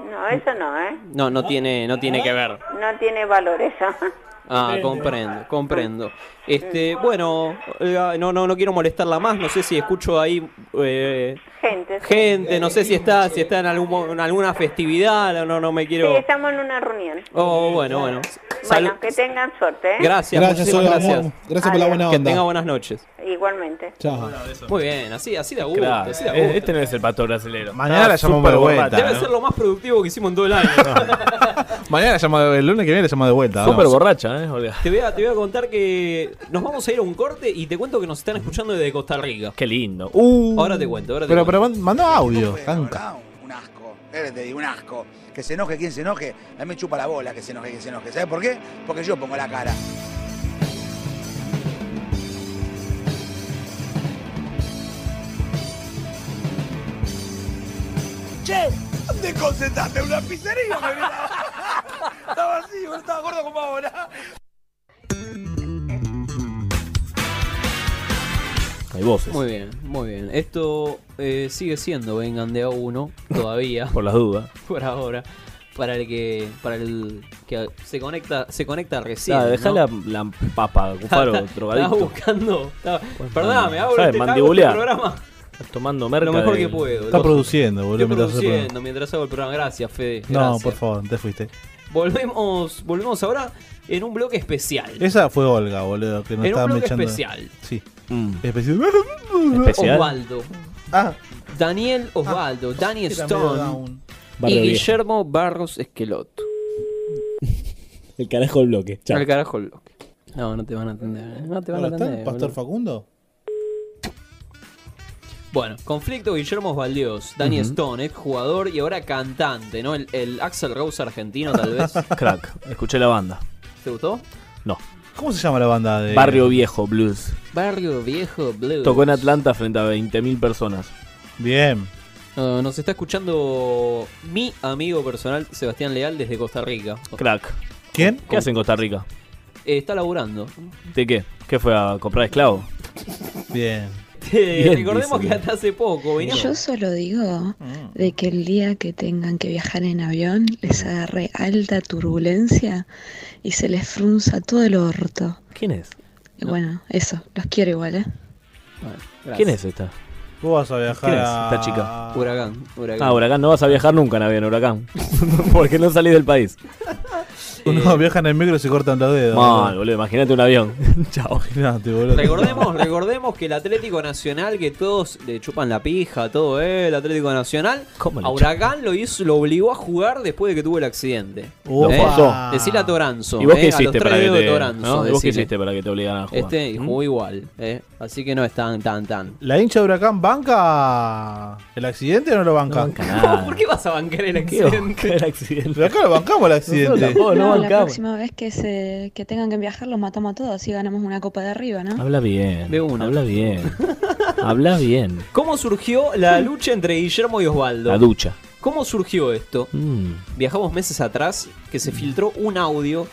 No, eso no, ¿eh? No, no tiene, no tiene que ver. No tiene valor eso. Ah, comprendo, comprendo. Este, bueno, Olga, no, no, no quiero molestarla más. No sé si escucho ahí eh, Gente. sí. gente, no sé si está, si está en, algún, mo- en alguna festividad. No, no me Sí, quiero. estamos en una reunión. Oh, bueno, bueno. Salud. Bueno, que tengan suerte, ¿eh? Gracias, Gracias, gracias. gracias por la buena Que onda. tenga buenas noches. Igualmente. Chao. Muy bien, así, así de gusto. Claro, así de eh, gusto. este no es el pato brasilero. Mañana la llamamos de vuelta. Debe ser lo más productivo que hicimos en todo el año. Mañana la llamo, el lunes que viene la llamo de vuelta. Súper vamos. borracha, ¿eh, Olga? Te voy, a, te voy a contar que nos vamos a ir a un corte y te cuento que nos están escuchando desde Costa Rica. Qué lindo. Uh, Ahora te cuento, ahora te pero, cuento. pero mandó audio. Un asco, eh, te digo, un asco. Que se enoje quien se enoje, a mí me chupa la bola que se enoje quien se enoje. ¿Sabes por qué? Porque yo pongo la cara. Che, ¿dónde concentraste? ¿En una pizzería? estaba así, estaba gordo como ahora. Hay voces. Muy bien, muy bien. Esto eh, sigue siendo Vengan de a uno todavía, Por las dudas. por ahora. Para el que para el que se conecta se conecta recién. Ah, dejá ¿no? la, la papa, Cufaro, Estaba drogadicto. buscando. estaba- Perdóname, hago ¿Sabes? este, hago este Mandibulear. programa Estás tomando merca lo mejor de- que puedo. Está Lo- produciendo, boludo. Estoy mientras el produciendo mientras hago el programa. Gracias, Fede. No, gracias. por favor, te fuiste. Volvemos, volvemos ahora en un bloque especial. Esa fue Olga, boludo, que nos En un estaba bloque echando. especial. Sí. Mm. Especial. Especial. Osvaldo. Ah, Daniel Osvaldo, Danny era medio Stone y. Guillermo Barros Esqueloto. El carajo del bloque. Chao. Al carajo el bloque. No, no te van a atender. ¿eh? No te van a Hola, ¿está atender. el Pastor boludo. Facundo? Bueno, conflicto Guillermo Osvaldios, Danny. Stone, ex jugador y ahora cantante, ¿no? El, el Axel Rose argentino, tal vez. Crack. Escuché la banda. ¿Te gustó? No. ¿Cómo se llama la banda de Barrio Viejo Blues. Barrio Viejo Blues. Tocó en Atlanta frente a 20.000 personas. Bien. No, nos está escuchando mi amigo personal, Sebastián Leal, desde Costa Rica. Crack. ¿Quién? ¿Qué hace en Costa Rica? Eh, está laburando. ¿De qué? ¿Qué fue a comprar esclavos? Bien. Bien, recordemos dice. que hasta hace poco veníamos. Yo solo digo de que el día que tengan que viajar en avión les agarre alta turbulencia y se les frunza todo el orto. ¿Quién es? Y bueno, eso, los quiero igual, ¿eh? Bueno. ¿Quién es esta? Vos vas a viajar ¿Quién es a... esta chica? Huracán, huracán. Ah, huracán, no vas a viajar nunca en avión, huracán. Porque no salís del país. Uno viaja en el micro y se cortan los dedos. Mal, boludo, imagínate un avión. Chao. Imagínate, boludo. Recordemos, recordemos que el Atlético Nacional, que todos le chupan la pija, todo eh, el Atlético Nacional, ¿Cómo le a Huracán lo hizo, lo obligó a jugar después de que tuvo el accidente. Lo Eh. Decirle a Toranzo. ¿Y vos eh, qué a los hiciste tres para que te, Toranzo, ¿no? ¿Y vos qué hiciste para que te obligaran a jugar? Este y ¿Mm? jugó igual, eh. Así que no es tan, tan, tan. ¿La hincha de Huracán banca el accidente o no lo banca? No banca nada. ¿Por qué vas a bancar el ¿Qué accidente? el accidente? Pero acá lo bancamos el accidente. No, no la bancamos. próxima vez que se que tengan que viajar los matamos a todos y ganamos una copa de arriba, ¿no? Habla bien. De una. Habla bien. Habla bien. ¿Cómo surgió la lucha entre Guillermo y Osvaldo? La ducha. ¿Cómo surgió esto? Mm. Viajamos meses atrás que se filtró un audio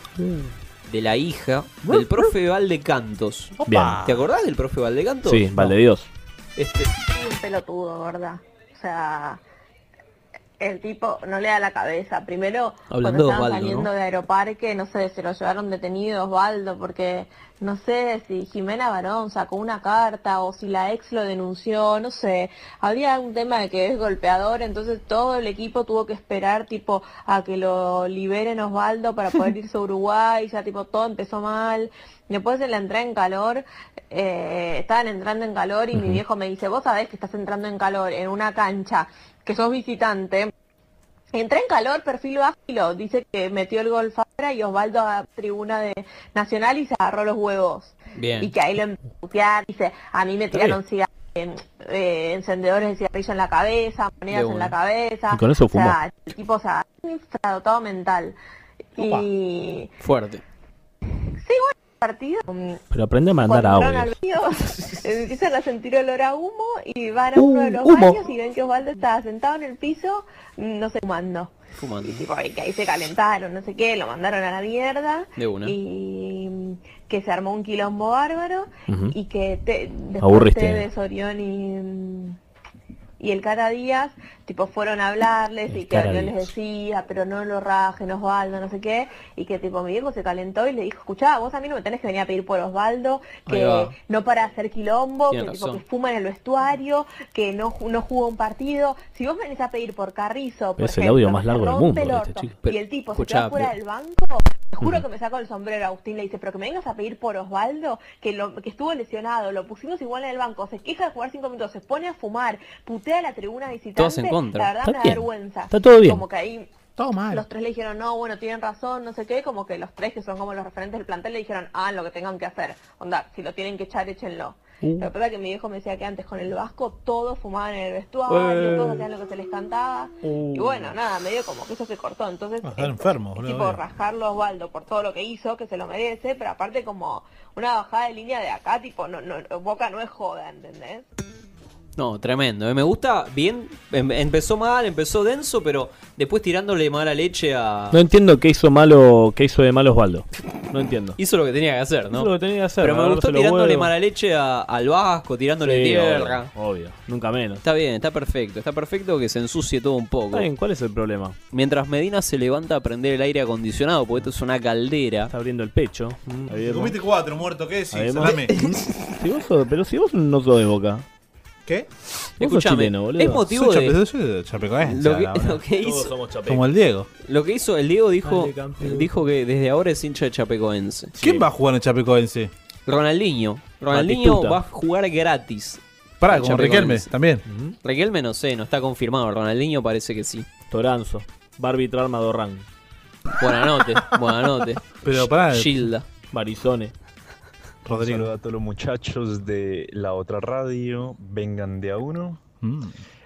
de la hija del profe Valdecantos. Bien. ¿Te acordás del profe Valdecantos? Sí, Valde Dios. Este, un pelotudo, gorda. O sea, el tipo no le da la cabeza. Primero, Hablando cuando estaban Osvaldo, saliendo ¿no? de Aeroparque, no sé, se lo llevaron detenido Osvaldo, porque no sé si Jimena Barón sacó una carta o si la ex lo denunció, no sé. Había un tema de que es golpeador, entonces todo el equipo tuvo que esperar, tipo, a que lo liberen Osvaldo para poder irse a Uruguay, ya tipo, todo empezó mal. Después de la entrada en calor, eh, estaban entrando en calor y mi viejo me dice, vos sabés que estás entrando en calor en una cancha, que sos visitante. Entré en calor, perfil bajo y lo dice que metió el gol Fabra y Osvaldo a tribuna de Nacional y se agarró los huevos. Bien. Y que ahí lo emputearon, dice, a mí me tiraron eh, encendedores de cigarrillo en la cabeza, monedas en la cabeza. Y con eso O sea, fumó. el tipo, o sea, un infradotado mental. Y fuerte. sí, bueno, partido. Pero aprende a mandar audios. baño, empiezan a sentir olor a humo y van a uno de los humo. baños y ven que Osvaldo estaba sentado en el piso, no sé, fumando. Fumando. Y tipo, que ahí se calentaron, no sé qué, lo mandaron a la mierda. De una. Y mm, que se armó un quilombo bárbaro y que te, después Aburriste. Orión y, mm, y el Cara Díaz, tipo, fueron a hablarles El y que Orión les decía, pero no lo rajen, Osvaldo, no sé qué, y que tipo mi viejo se calentó y le dijo, escuchá, vos a mí no me tenés que venir a pedir por Osvaldo, que no para hacer quilombo, Tiene que tipo que fuma en el vestuario, que no, no jugó un partido. Si vos venís a pedir por Carrizo, por Es el ejemplo, audio que más largo del mundo el este chico. y el tipo escuchá, se queda fuera pero- del banco, te juro que me saco el sombrero. Agustín le dice, pero que me vengas a pedir por Osvaldo, que, lo, que estuvo lesionado, lo pusimos igual en el banco, se queja de jugar cinco minutos, se pone a fumar, putea a la tribuna visitante. Todos en contra. La verdad Está me da vergüenza. Está todo bien. Como que ahí Todo mal. los tres le dijeron, no, bueno, tienen razón, no sé qué, como que los tres que son como los referentes del plantel le dijeron, ah, lo que tengan que hacer. Onda, si lo tienen que echar, échenlo. Uh. Lo que pasa es que mi viejo me decía que antes con el Vasco todos fumaban en el vestuario, Eh. todos hacían lo que se les cantaba. Uh. Y bueno, nada, medio como que eso se cortó. Entonces, Va a estar es- enfermo, es tipo rajarlo a Osvaldo por todo lo que hizo, que se lo merece, pero aparte como una bajada de línea de acá, tipo, no, no, Boca no es joda, ¿entendés? No, tremendo. eh. Me gusta bien. em- empezó mal, empezó denso, pero después tirándole mala leche a. No entiendo qué hizo malo, qué hizo de malo Osvaldo. No entiendo. Hizo lo que tenía que hacer, ¿no? Hizo lo que tenía que hacer, Pero me gustó tirándole huevos. mala leche a- al Vasco, tirándole Sí, tierra. obvio, obvio. Nunca menos. Está bien, está perfecto. Está perfecto que se ensucie todo un poco. Está bien, ¿cuál es el problema? Mientras Medina se levanta a prender el aire acondicionado, porque esto es una caldera. Está abriendo el pecho. Mm. Comiste cuatro, muerto, ¿qué decís? Si vos sos- pero si vos no sos de boca. ¿Qué? Escúchame, es motivo Soy de. chape- soy chapecoense, Lo que, la verdad. lo que Todos hizo, somos Como el Diego. lo que hizo el Diego dijo, Dale, campeón. dijo que desde ahora es hincha de Chapecoense. ¿Quién va a jugar en el Chapecoense? Ronaldinho. Ronaldinho Batistuta. va a jugar gratis. Pará, como Chapecoense. Riquelme, también. Riquelme no sé, no está confirmado. Ronaldinho parece que sí. Toranzo. Va a arbitrar Madorrán. Buena noche, buena noche. Pero pará. Gilda. Barizone. Un saludo a todos los muchachos de la otra radio. Vengan de a uno. Mm,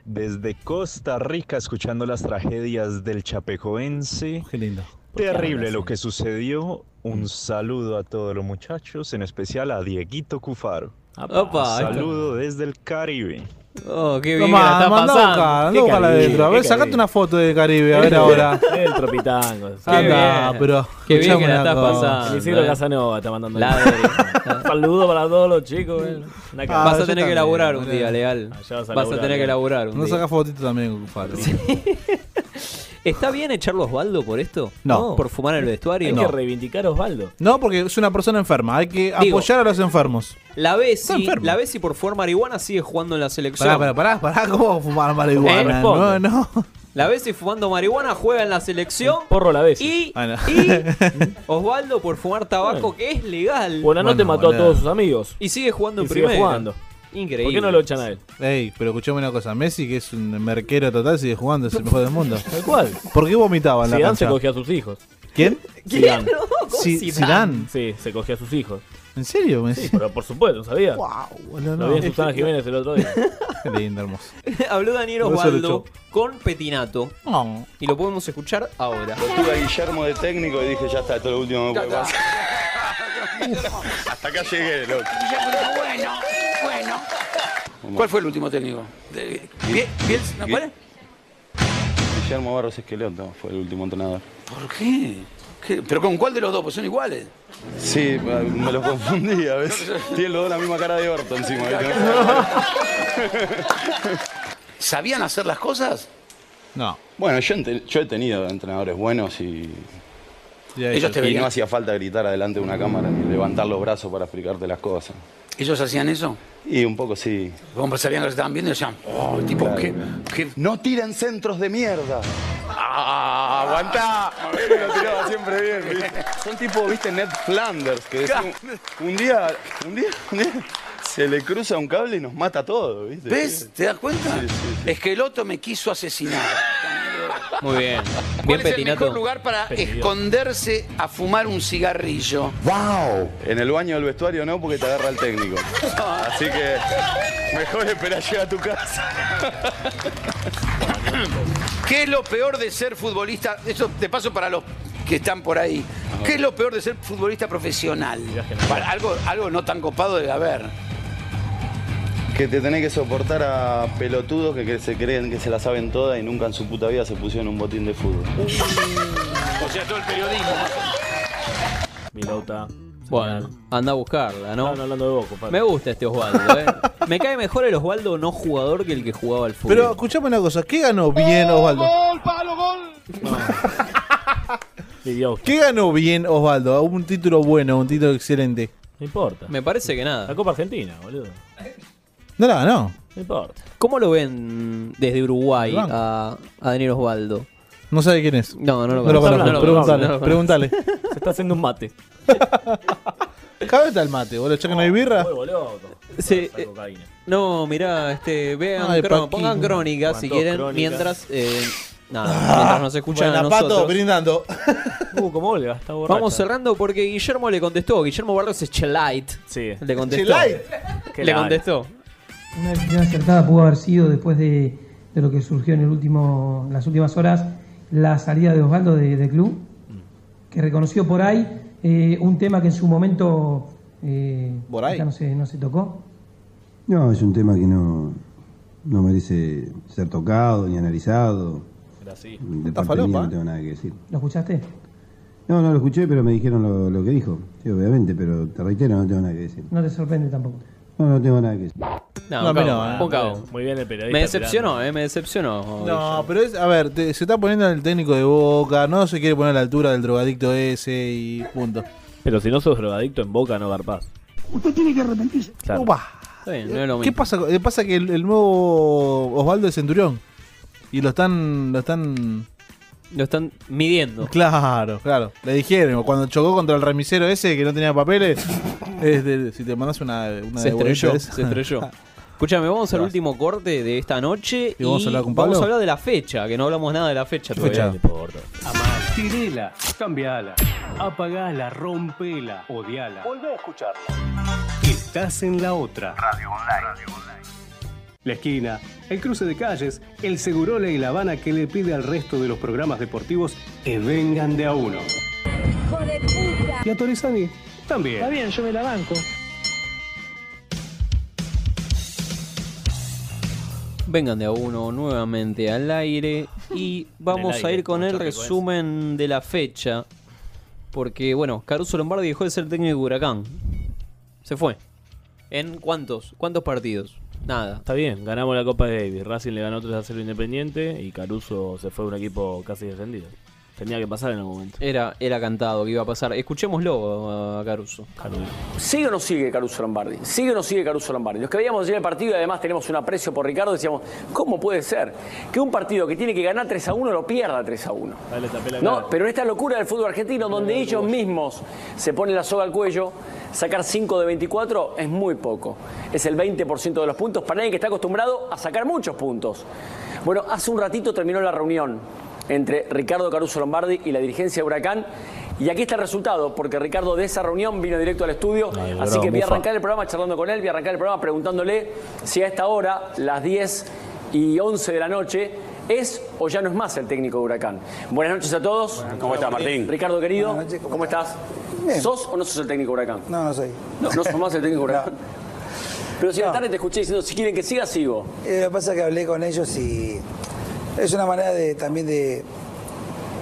Desde Costa Rica, escuchando las tragedias del Chapecoense. qué lindo. Terrible lo que sucedió. Un saludo a todos los muchachos, en especial a Dieguito Cufaro. Opa. Saludo desde el Caribe. Oh, qué bien Toma, está mandá a pasando. buscar, andá Qué a buscarla Caribe, adentro. A ver, sacate una foto de Caribe, a ver ahora. El tropitango. Qué Anda, bien. pero. Qué bien que la estás cosa. pasando. Isidro. Casanova está mandando. La Un saludo para todos los chicos. eh. Una Ah. Vas a tener que laburar un día, Leal. Vas a tener que laburar un No día. saca fotito también, Cufaro. ¿Está bien echarlo a Osvaldo por esto? No. ¿Por fumar en el vestuario? Hay que reivindicar a Osvaldo. No, porque es una persona enferma. Hay que Digo, apoyar a los enfermos. La Bessi, la Bessi por fumar marihuana sigue jugando en la selección. Pará, pará, pará, pará. ¿Cómo fumar marihuana? Eh, no, no. La Bessi fumando marihuana juega en la selección. Porro la Bessi. Y, Ah, no. y Osvaldo por fumar tabaco, que es legal. Bueno, mató a todos sus amigos. Y sigue jugando Y en sigue primera. jugando. Increíble. ¿Por qué no lo echan a él? Ey, pero escuchame una cosa. Messi, que es un merquero total, sigue jugando, es el mejor del mundo. Tal cual. ¿Por qué vomitaba en la Zidane se cogía a sus hijos. ¿Quién? Zidane. Si- Zidane. Sí, se cogía a sus hijos. ¿En serio? Sí, pero por supuesto, ¿sabías? boludo, Lo no. vi en Susana Jiménez el otro día. Qué lindo, hermoso. Habló Daniel Por eso Osvaldo luchó. con Petinato. Y lo podemos escuchar ahora. Lo tuve a Guillermo de técnico y dije, ya está, esto es lo último que me puede pasar. Hasta acá llegué, loco. Bueno. ¿Cuál fue el último técnico? Bielsa, ¿no? ¿Cuál es? Guillermo Barros Esqueloto fue el último entrenador. ¿Por qué? ¿Qué? ¿Pero con cuál de los dos? Pues son iguales. Sí, me los confundí a veces. Tienen los dos la misma cara de orto encima. ¿Sabían hacer las cosas? No. Bueno, yo, he tenido entrenadores buenos y. Ellos te y no hacía falta gritar adelante de una cámara ni levantar los brazos para explicarte las cosas. ¿Ellos hacían eso? Y un poco sí. Como sabían que lo estaban viendo y decían, oh, tipo, Claro. ¿qué? qué? No tiren centros de mierda. ¡Ah! ¡Aguantá! Él lo tiraba siempre bien, ¿viste? Son tipo, ¿viste? Ned Flanders, que decía, un, un día, un día, un día se le cruza un cable y nos mata a todos, ¿viste? ¿Ves? ¿Te das cuenta? Esqueloto me quiso asesinar. Muy bien. ¿Cuál Bien es el mejor lugar para esconderse a fumar un cigarrillo? ¡Wow! En el baño del vestuario no, porque te agarra el técnico. Así que mejor esperar llegar a tu casa. ¿Qué es lo peor de ser futbolista? Eso te paso para los que están por ahí. ¿Qué es lo peor de ser futbolista profesional? Para- algo, algo no tan copado debe haber. Que te tenés que soportar a pelotudos que, que se creen que se la saben todas y nunca en su puta vida se pusieron un botín de fútbol. O sea, todo el periodismo. Milauta. Bueno, anda a buscarla, ¿no? Estaban hablando de vos, compadre. Me gusta este Osvaldo, ¿eh? Me cae mejor el Osvaldo no jugador que el que jugaba al fútbol. Pero escuchame una cosa. ¿Qué ganó bien Osvaldo? ¡Gol, palo, gol! ¿Qué ganó bien Osvaldo? Un título bueno, un título excelente. No importa. Me parece que nada. La Copa Argentina, boludo. No la ganó. No importa. ¿Cómo lo ven desde Uruguay a, a Daniel Osvaldo? No sabe quién es. No, no lo No lo conozco. No preguntale. Se está haciendo un mate. Vez está el mate, boludo. ¿Ya que no hay birra? Huevo loco. Sí, eh, no, mirá, este, vean, Ay, Paquín. pongan crónica si quieren, crónicas. mientras, eh, nada, mientras nos escuchan a nosotros. brindando. Uh, como Olga, está borracha. Vamos cerrando porque Guillermo le contestó. Guillermo Barros es Chelite. Sí. Le contestó. Chelite. Qué Le contestó. Una decisión acertada pudo haber sido después de, de lo que surgió en el último, en las últimas horas, la salida de Osvaldo de, de club, que reconoció por ahí eh, un tema que en su momento eh, ¿Por ahí? no se, no se tocó. No, es un tema que no, no merece ser tocado ni analizado. Era así. De parte mía no ¿eh? tengo nada que decir. ¿Lo escuchaste? No, no lo escuché, pero me dijeron lo, lo que dijo. Sí, obviamente, pero te reitero, no tengo nada que decir. No te sorprende tampoco. No, no tengo nada que decir. No, No, un a mí cabo, no, eh. un cabo. Muy bien el periodista. Me decepcionó, eh, me decepcionó. No, pero es, a ver, te- se está poniendo el técnico de boca, no se quiere poner a la altura del drogadicto ese y punto. Pero si no sos drogadicto en boca, no garpás. Usted tiene que arrepentirse. Claro. Upa. Está bien, no es lo ¿Qué mismo. pasa? con- eh, pasa que el, el nuevo Osvaldo es Centurión. Y lo están. Lo están. Lo están midiendo. Claro, claro. Le dijeron, cuando chocó contra el remisero ese que no tenía papeles, es de- si te mandas una, una Se de estrelló, esa- se estrelló. Escúchame, vamos al último corte de esta noche ¿Y vamos a hablar con Pablo? vamos a hablar de la fecha, que no hablamos nada de la fecha ¿Qué todavía. fecha? Tirela, cambiala, apagala, rompela, odiala. Volvé a escucharla. Estás en la otra. Radio Online. La esquina, el cruce de calles, el Segurola y la Habana que le pide al resto de los programas deportivos que vengan de a uno. ¡Hijo de puta! Y a Torizani también. Está bien, yo me la banco. Vengan de a uno nuevamente al aire y vamos aire, a ir con el muchacho, ¿cómo es? resumen de la fecha. Porque, bueno, Caruso Lombardi dejó de ser técnico de Huracán. Se fue. ¿En cuántos? ¿Cuántos partidos? Nada. Está bien, ganamos la Copa Davis. Racing le ganó 3 a 0 Independiente y Caruso se fue a un equipo casi descendido. Tenía que pasar en algún momento. Era, era cantado que iba a pasar. Escuchémoslo a Caruso. ¿Sigue o no sigue Caruso Lombardi? ¿Sigue o no sigue Caruso Lombardi? Los que veíamos ayer el partido y además tenemos un aprecio por Ricardo, decíamos, ¿cómo puede ser que un partido que tiene que ganar 3 a 1 lo pierda 3 a 1? No, pero en esta locura del fútbol argentino, donde ellos mismos se ponen la soga al cuello, sacar 5 de 24 es muy poco. Es el 20% de los puntos para alguien que está acostumbrado a sacar muchos puntos. Bueno, hace un ratito terminó la reunión entre Ricardo Caruso Lombardi y la dirigencia de Huracán. Y aquí está el resultado, porque Ricardo de esa reunión vino directo al estudio. Ay, así bravo, que voy a arrancar el programa charlando con él, voy a arrancar el programa preguntándole si a esta hora, las 10 y 11 de la noche, es o ya no es más el técnico de Huracán. Buenas noches a todos. ¿Cómo estás, Martín? Ricardo querido, ¿cómo estás? ¿Sos o no sos el técnico de Huracán? No, no soy. No, no sos más el técnico de Huracán. Pero si a la tarde te escuché diciendo, si quieren que siga, sigo. Eh, lo que pasa es que hablé con ellos y es una manera de también de,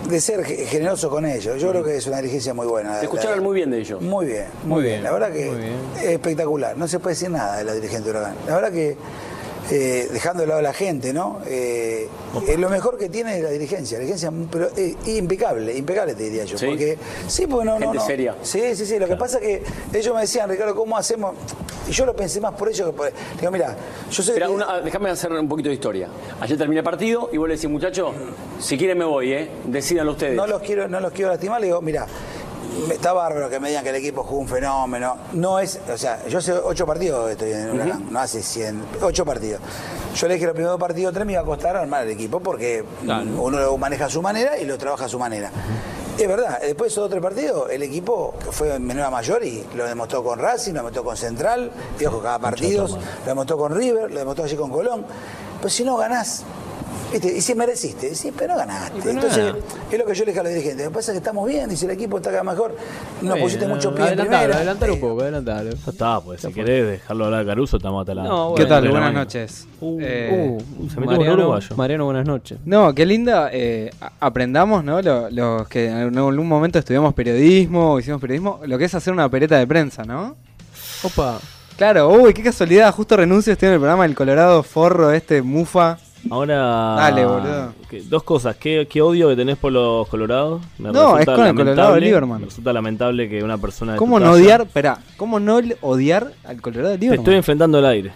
de ser ge- generoso con ellos. Yo creo que es una dirigencia muy buena. Te escucharon muy bien de ellos. Muy bien, muy, Muy bien. bien, La verdad que es espectacular. No se puede decir nada de la dirigente de Huracán. La verdad que, eh, dejando de lado a la gente, ¿no? Eh, eh, lo mejor que tiene es la dirigencia. La dirigencia, pero impecable, impecable te diría yo. ¿Sí? Porque, sí, porque no, Gente no. seria. Sí, sí, sí. Lo que pasa es que ellos me decían, Ricardo, ¿cómo hacemos? Y yo lo pensé más por ellos que por. Digo, mira, yo sé Espera, una- déjame hacer un poquito de historia. Ayer terminé el partido y vos le decís, muchachos, si quieren me voy, ¿eh? Decídanlo ustedes. No los quiero, no los quiero lastimar, le digo, mira, está bárbaro que me digan que el equipo jugó un fenómeno. No es, o sea, yo hace ocho partidos estoy en Huracán, no hace 100, ocho partidos. Yo le dije que los primeros dos partidos tres me iba a costar armar el equipo porque uno lo maneja a su manera y lo trabaja a su manera. Es verdad, después de esos tres partidos, el equipo fue en menor a mayor y lo demostró con Racing, lo demostró con Central, y ojo, cada partido, lo demostró con River, lo demostró allí con Colón. Pero si no ganás, ¿viste? y si mereciste, sí, pero no ganaste. pero no Entonces, gana. es lo que yo le dije a los dirigentes. Lo que pasa es que estamos bien, dice el equipo está acá mejor. Nos Bien, pusiste mucho pie en adelantalo, primera. adelantalo un poco, adelantalo. Ya está, pues si querés dejarlo hablar a Caruso, estamos hasta la. No, ¿Qué bueno, tal? Buenas noches. Uh, Eh, uh, se metió Mariano, un uruguayo. Mariano, buenas noches. No, qué linda. eh, aprendamos, ¿no? Lo- Los que en algún momento estudiamos periodismo, hicimos periodismo, lo que es hacer una pereta de prensa, ¿no? Opa. Claro, uy, qué casualidad. Justo renuncio, estoy en el programa del Colorado Forro, este Mufa. Ahora. Dale, boludo. que- dos cosas. ¿Qué, qué odio que tenés por los colorados? Me No, resulta es con el Colorado de Lieberman. Me resulta lamentable que una persona. de ¿Cómo tu no talla- odiar? Espera, ¿cómo no odiar al Colorado de Te Lieberman? estoy enfrentando al aire.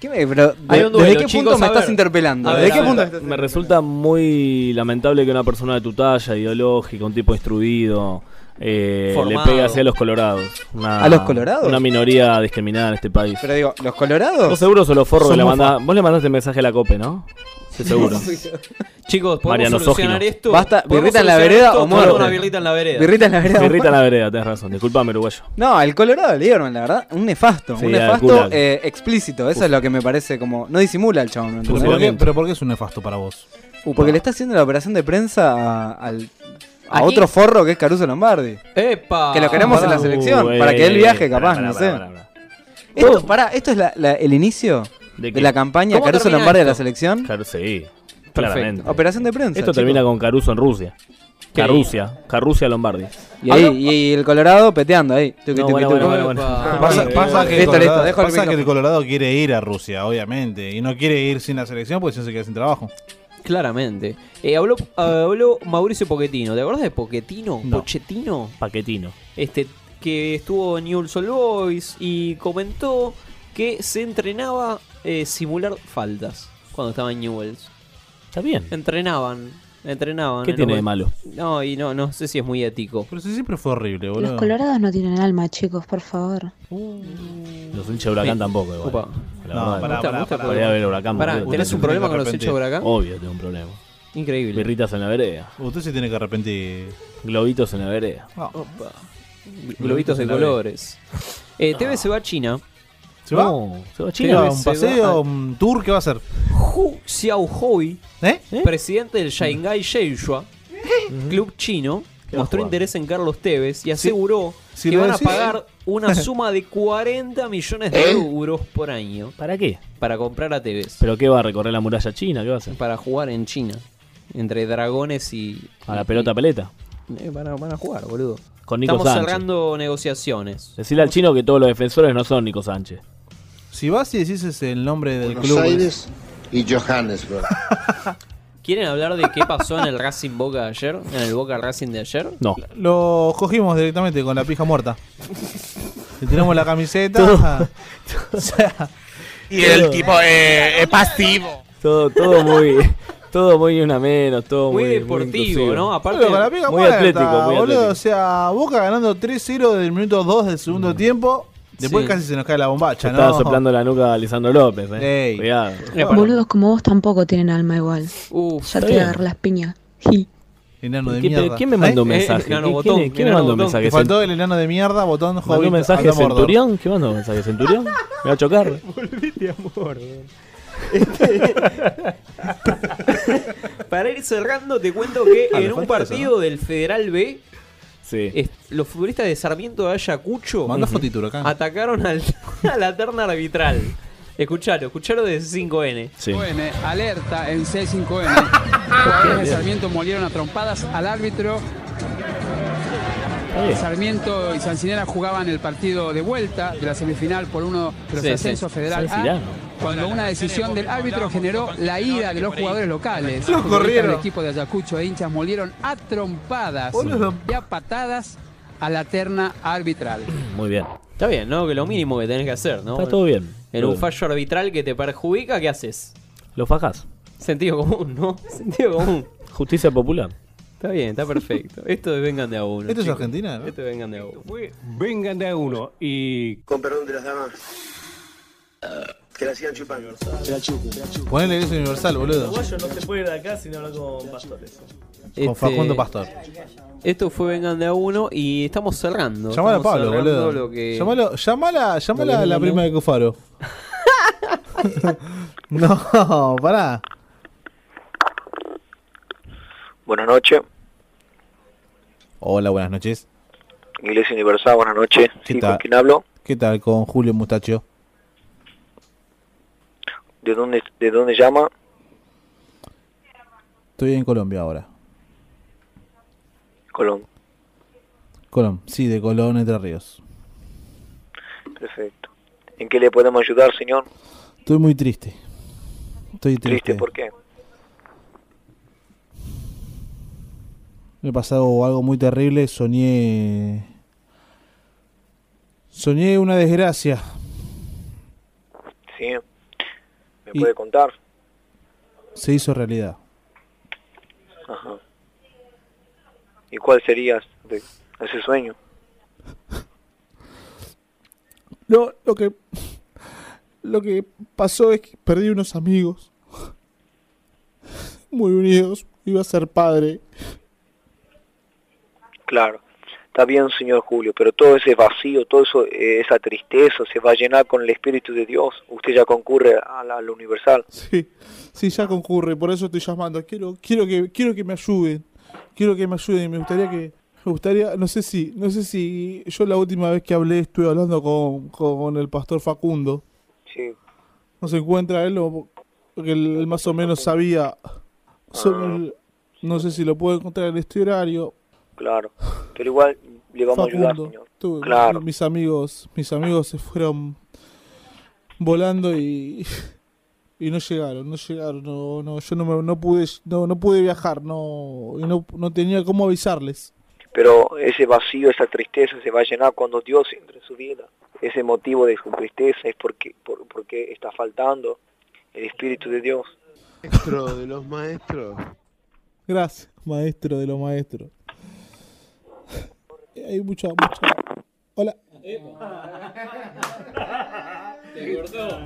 ¿Qué me- pero, de- duelo, ¿Desde qué chicos, punto me estás interpelando? A ¿Desde ver, qué a punto ver, me resulta muy lamentable que una persona de tu talla, ideológica, un tipo instruido, eh, le Formado. pegue así a los colorados. Una- ¿A los colorados? Una minoría discriminada en este país. Pero digo, ¿los colorados? ¿Vos seguro sos los forros que le mandás? Vos le mandaste mensaje a la COPE, ¿no? Sí, seguro. Chicos, ¿podemos Mariano solucionar Sógino. esto? Basta, ¿Podemos birrita en la vereda esto? o muerte. una birrita en la vereda. Birrita en la vereda. Birrita en la vereda, tenés razón. Disculpame, uruguayo. No, el Colorado de Lieberman, la verdad, un nefasto. Sí, un al nefasto eh, explícito. Eso es lo que me parece como. No disimula el chabón. ¿Pero ¿entendés? por, qué, pero por qué es un nefasto para vos? Porque le está haciendo la operación de prensa a, al- a otro forro que es Caruso Lombardi. ¡Epa! Que lo queremos en la Uh, selección. para que él viaje, capaz, pará, no pará, sé. pará, pará. Esto, pará, esto es la- la- el inicio ¿De de, qué? la campaña ¿Cómo Caruso termina Lombardi de la esto? selección. Claro, sí. Claramente. Operación de prensa. Esto chicos. termina con Caruso en Rusia. Qué Carusia. Carusia Lombardi. Y, ahí, y el Colorado peteando ahí. Tuqui, No, tuqui, bueno, tuqui. bueno, bueno, bueno. Pasa, pasa que, el listo, Colorado, listo, dejo el pasa que el micrófono. Colorado quiere ir a Rusia, obviamente, y no quiere ir sin la selección porque si no se queda sin trabajo. Claramente. Eh, habló, habló Mauricio Pochettino. ¿Te acordás de Pochettino? No. Pochettino. Paquetino. Este, que estuvo en Newell's Old Boys y comentó que se entrenaba eh, simular faltas cuando estaba en Newell's. Está bien. Entrenaban, entrenaban. ¿Qué en tiene de malo? No, y no, no sé si es muy ético. Pero si siempre fue horrible, Los colorados no tienen alma, chicos, por favor. Los hinchas de Huracán tampoco, igual. Opa. La No, verdad. pará, Me gusta, me pará, pará. Huracán. Pará, boludo. ¿tenés un problema con los hinchas de Huracán? Obvio, tengo un problema. Increíble. Birritas en la vereda. Usted se tiene que arrepentir. Globitos en la vereda. No. Opa. Globitos de la vereda. colores. Eh, TV se va a China. ¿Se va? No, se va a. ¿Un paseo? ¿Un tour? ¿Qué va a hacer? Hu Xiaohui, ¿Eh? presidente del Shanghai Shenhua, club chino, ¿Qué va a mostró interés en Carlos Tevez y aseguró si que lo van a decís- pagar una suma de 40 millones de euros por año ¿Para qué? para comprar a Tevez. ¿Pero qué va a recorrer la muralla china? ¿Qué va a hacer? Para jugar en China. Entre dragones y. ¿A la pelota peleta? Eh, van, a, van a jugar, boludo. Con Nico Estamos Sánchez. cerrando negociaciones. Decirle al chino que todos los defensores no son Nico Sánchez. Si vas y decís es el nombre del Buenos club. Aires y Johannesburg. ¿Quieren hablar de qué pasó en el Racing Boca de ayer? ¿En el Boca Racing de ayer? No. Lo cogimos directamente con la pija muerta. Le tiramos la camiseta. Todo- o sea, Y el tipo eh, es pasivo. Todo, todo muy. Todo muy una menos, todo muy. Muy deportivo. ¿no? Aparte, con la pija muy muerta, atlético, muy boludo. atlético. O sea, Boca ganando 3-0 del minuto 2 del segundo tiempo. Después Sí. casi se nos cae la bombacha, ¿no? estaba soplando la nuca a Lisandro López, eh. Ey. Cuidado. Boludos como vos tampoco tienen alma igual. ya está te bien. agarrar las piñas. Enano de ¿Quién- mierda. quién me mandó un ¿Eh? mensaje? Eh, enano ¿Quién- me mandó un mensaje? Faltó el enano de mierda, botón, ¿Mandó hobbit, un mensaje. Centurión? ¿Qué mandó un mensaje? ¿Centurión? Me va a chocar. Volviste amor. Para ir cerrando, te cuento que Ah, en un eso, partido del Federal B, Sí. es- los futbolistas de Sarmiento de Ayacucho Manda fotito, Huracán. atacaron al- a la terna arbitral. Escuchalo, escuchalo de 5N. N, alerta en C5N. Jugadores de Sarmiento molieron a trompadas al árbitro. Sarmiento y Sancinera jugaban el partido de vuelta de la semifinal por uno de los Sí, sí. ascensos federal A. cuando una decisión del árbitro generó la ira de los jugadores locales. Lo Los corrieron. del equipo de Ayacucho e hinchas molieron a trompadas y a patadas a la terna arbitral. Muy bien. Está bien, ¿no? Que lo mínimo que tenés que hacer, ¿no? Está todo bien. En Todo un bien. fallo arbitral que te perjudica, ¿qué haces? Lo fajás. Sentido común, ¿no? Sentido común. Justicia popular. Está bien, está perfecto. Esto es Vengan de a uno. Esto es. Argentina, ¿no? Esto es Vengan de a uno. Vengan de a uno y. Con perdón de las damas. Que la sigan chupando. Que la chupen. Ponele eso universal, boludo. no se puede ir de acá sin hablar con pastores. Con Facundo Pastor. Este, Esto fue Vengan de a uno y estamos cerrando. Llamala a Estamos Pablo, cerrando boludo. Lo que... Llamalo, llamala, a la prima de Cufaro. no, pará. Buenas noches, Hola, buenas noches. Iglesia Universal, buenas noches. ¿Qué Sí, tal? ¿Con quién hablo? ¿Qué tal con Julio Mustacho? ¿De dónde, ¿De dónde llama? Estoy en Colombia ahora. Colón. Colón, sí, de Colón, Entre Ríos. Perfecto. ¿En qué le podemos ayudar, señor? Estoy muy triste. Estoy triste. Triste, ¿por qué? Me ha pasado algo muy terrible. Soñé. Soñé una desgracia. Sí. ¿Me Y- puede contar? Se hizo realidad. Ajá. ¿Y cuál sería ese sueño? No, lo que. Lo que pasó es que perdí unos amigos. Muy unidos. Iba a ser padre. Claro. Está bien, señor Julio, pero todo ese vacío, todo eso, eh, esa tristeza se va a llenar con el Espíritu de Dios. Usted ya concurre a la, a la universal. Sí, sí, ya concurre, por eso estoy llamando. Quiero, quiero que, quiero que me ayuden. Quiero que me ayuden. Me gustaría que, me gustaría, no sé si, no sé si yo la última vez que hablé estuve hablando con, con el pastor Facundo. Sí. No se encuentra él o porque él, él más o menos sabía. sobre el- no sé si lo puedo encontrar en este horario. Claro. Pero igual le vamos a ayudar, señor. tú- Claro. mis amigos, mis amigos se fueron volando y y no llegaron, no llegaron, no, no, yo no, me- no pude, no, no pude viajar, no, y no, no tenía cómo avisarles. Pero ese vacío, esa tristeza se va a llenar cuando Dios entre en su vida. Ese motivo de su tristeza es porque, por- porque está faltando el Espíritu de Dios. Maestro de los maestros. Gracias, maestro de los maestros. Hay mucha, mucha. Hola. Te cortó.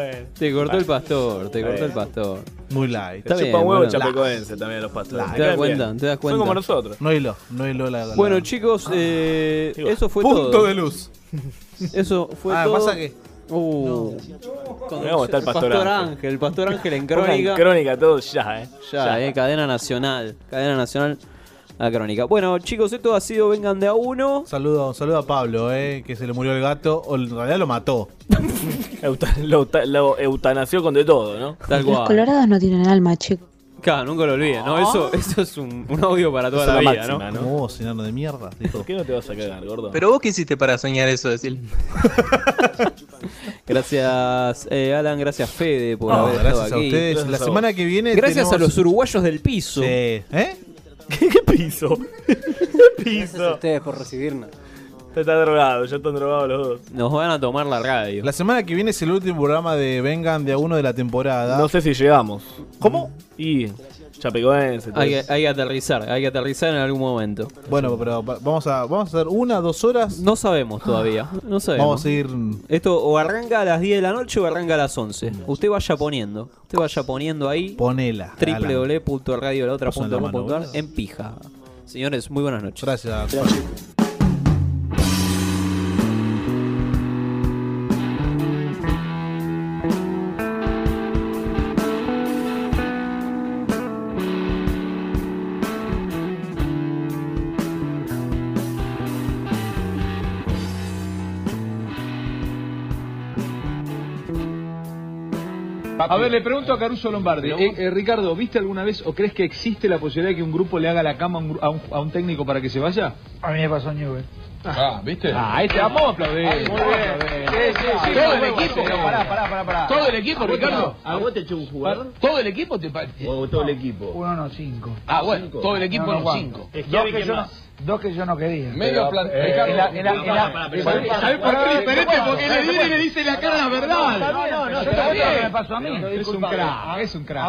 Eh. Te cortó el pastor, te cortó el pastor. Muy light. Está Chupa huevo bueno. chapecoense también los pastores. ¿Te das cuenta? bien. ¿Te das cuenta? Son como nosotros. No hilo, no hilo la, la- Bueno, chicos, eh, eso fue Punto todo. de luz. Eso fue Ah, todo. pasa que- Uh, Mirá cómo está el pastor Ángel. Ángel. El pastor Ángel en crónica. crónica todos ya, eh. Ya, eh, cadena nacional. Cadena nacional a crónica. Bueno, chicos, esto ha sido Vengan de a uno. Saludo, saludo a Pablo, eh, que se le murió el gato, o en realidad lo mató. Euta- lo, lo eutanasió con de todo, ¿no? Tal Los cual. colorados no tienen alma, chicos. Claro, nunca lo olvides, ¿no? Eso, eso es un, un audio para toda la la vida, máxima, ¿no? ¿no? Enano de mierda. dijo. ¿Por qué no te vas a cagar, gordo? Pero vos qué hiciste para soñar eso, decir. Gracias, eh, Alan. Gracias, Fede, por No, haber gracias estado a aquí. ustedes. Gracias La a semana que viene Gracias a tenemos- los uruguayos del piso. Sí. ¿Eh? ¿Qué, qué piso? ¿Qué piso? ustedes por recibirnos. Está drogado, ya están drogados los dos. Nos van a tomar la radio. La semana que viene es el último programa de Vengan de a uno de la temporada. No sé si llegamos. ¿Cómo? Y Chapecoense. Hay que, hay que aterrizar, hay que aterrizar en algún momento. Bueno, pero va- vamos a, vamos a hacer una, dos horas. No sabemos todavía. No sabemos. Vamos a ir. Esto o arranca a las 10 de la noche o arranca a las 11. Usted vaya poniendo. Usted vaya poniendo ahí Ponela. www.radiolaotra.com.ar en pija. Señores, muy buenas noches. Gracias. A ver, le pregunto a Caruso Lombardi. Eh, eh, Ricardo, ¿viste alguna vez o crees que existe la posibilidad de que un grupo le haga la cama a un, gru- a un- a un técnico para que se vaya? A mí me pasó en Newell. Ah, ¿viste? Ah, este vamos a aplaudir. Muy bien. Sí, sí, sí, Todo el equipo. Pará, pará, pará, pará. ¿Todo el equipo, ¿A vos te- Ricardo? a vos te echó un jugador? ¿Todo el equipo te parece? ¿O todo el equipo? Uno no, cinco. Ah, bueno, todo el equipo No, no, no, Juan. cinco. Dos que, yo dos que yo no quería. Medio Eh, Ricardo, en la- en la- en la- ¿sabés- ¿Sabés por qué es diferente? Porque le viene y le dice la cara la verdad. No, no, no, me pasó a mí. Es un crack, es un crack.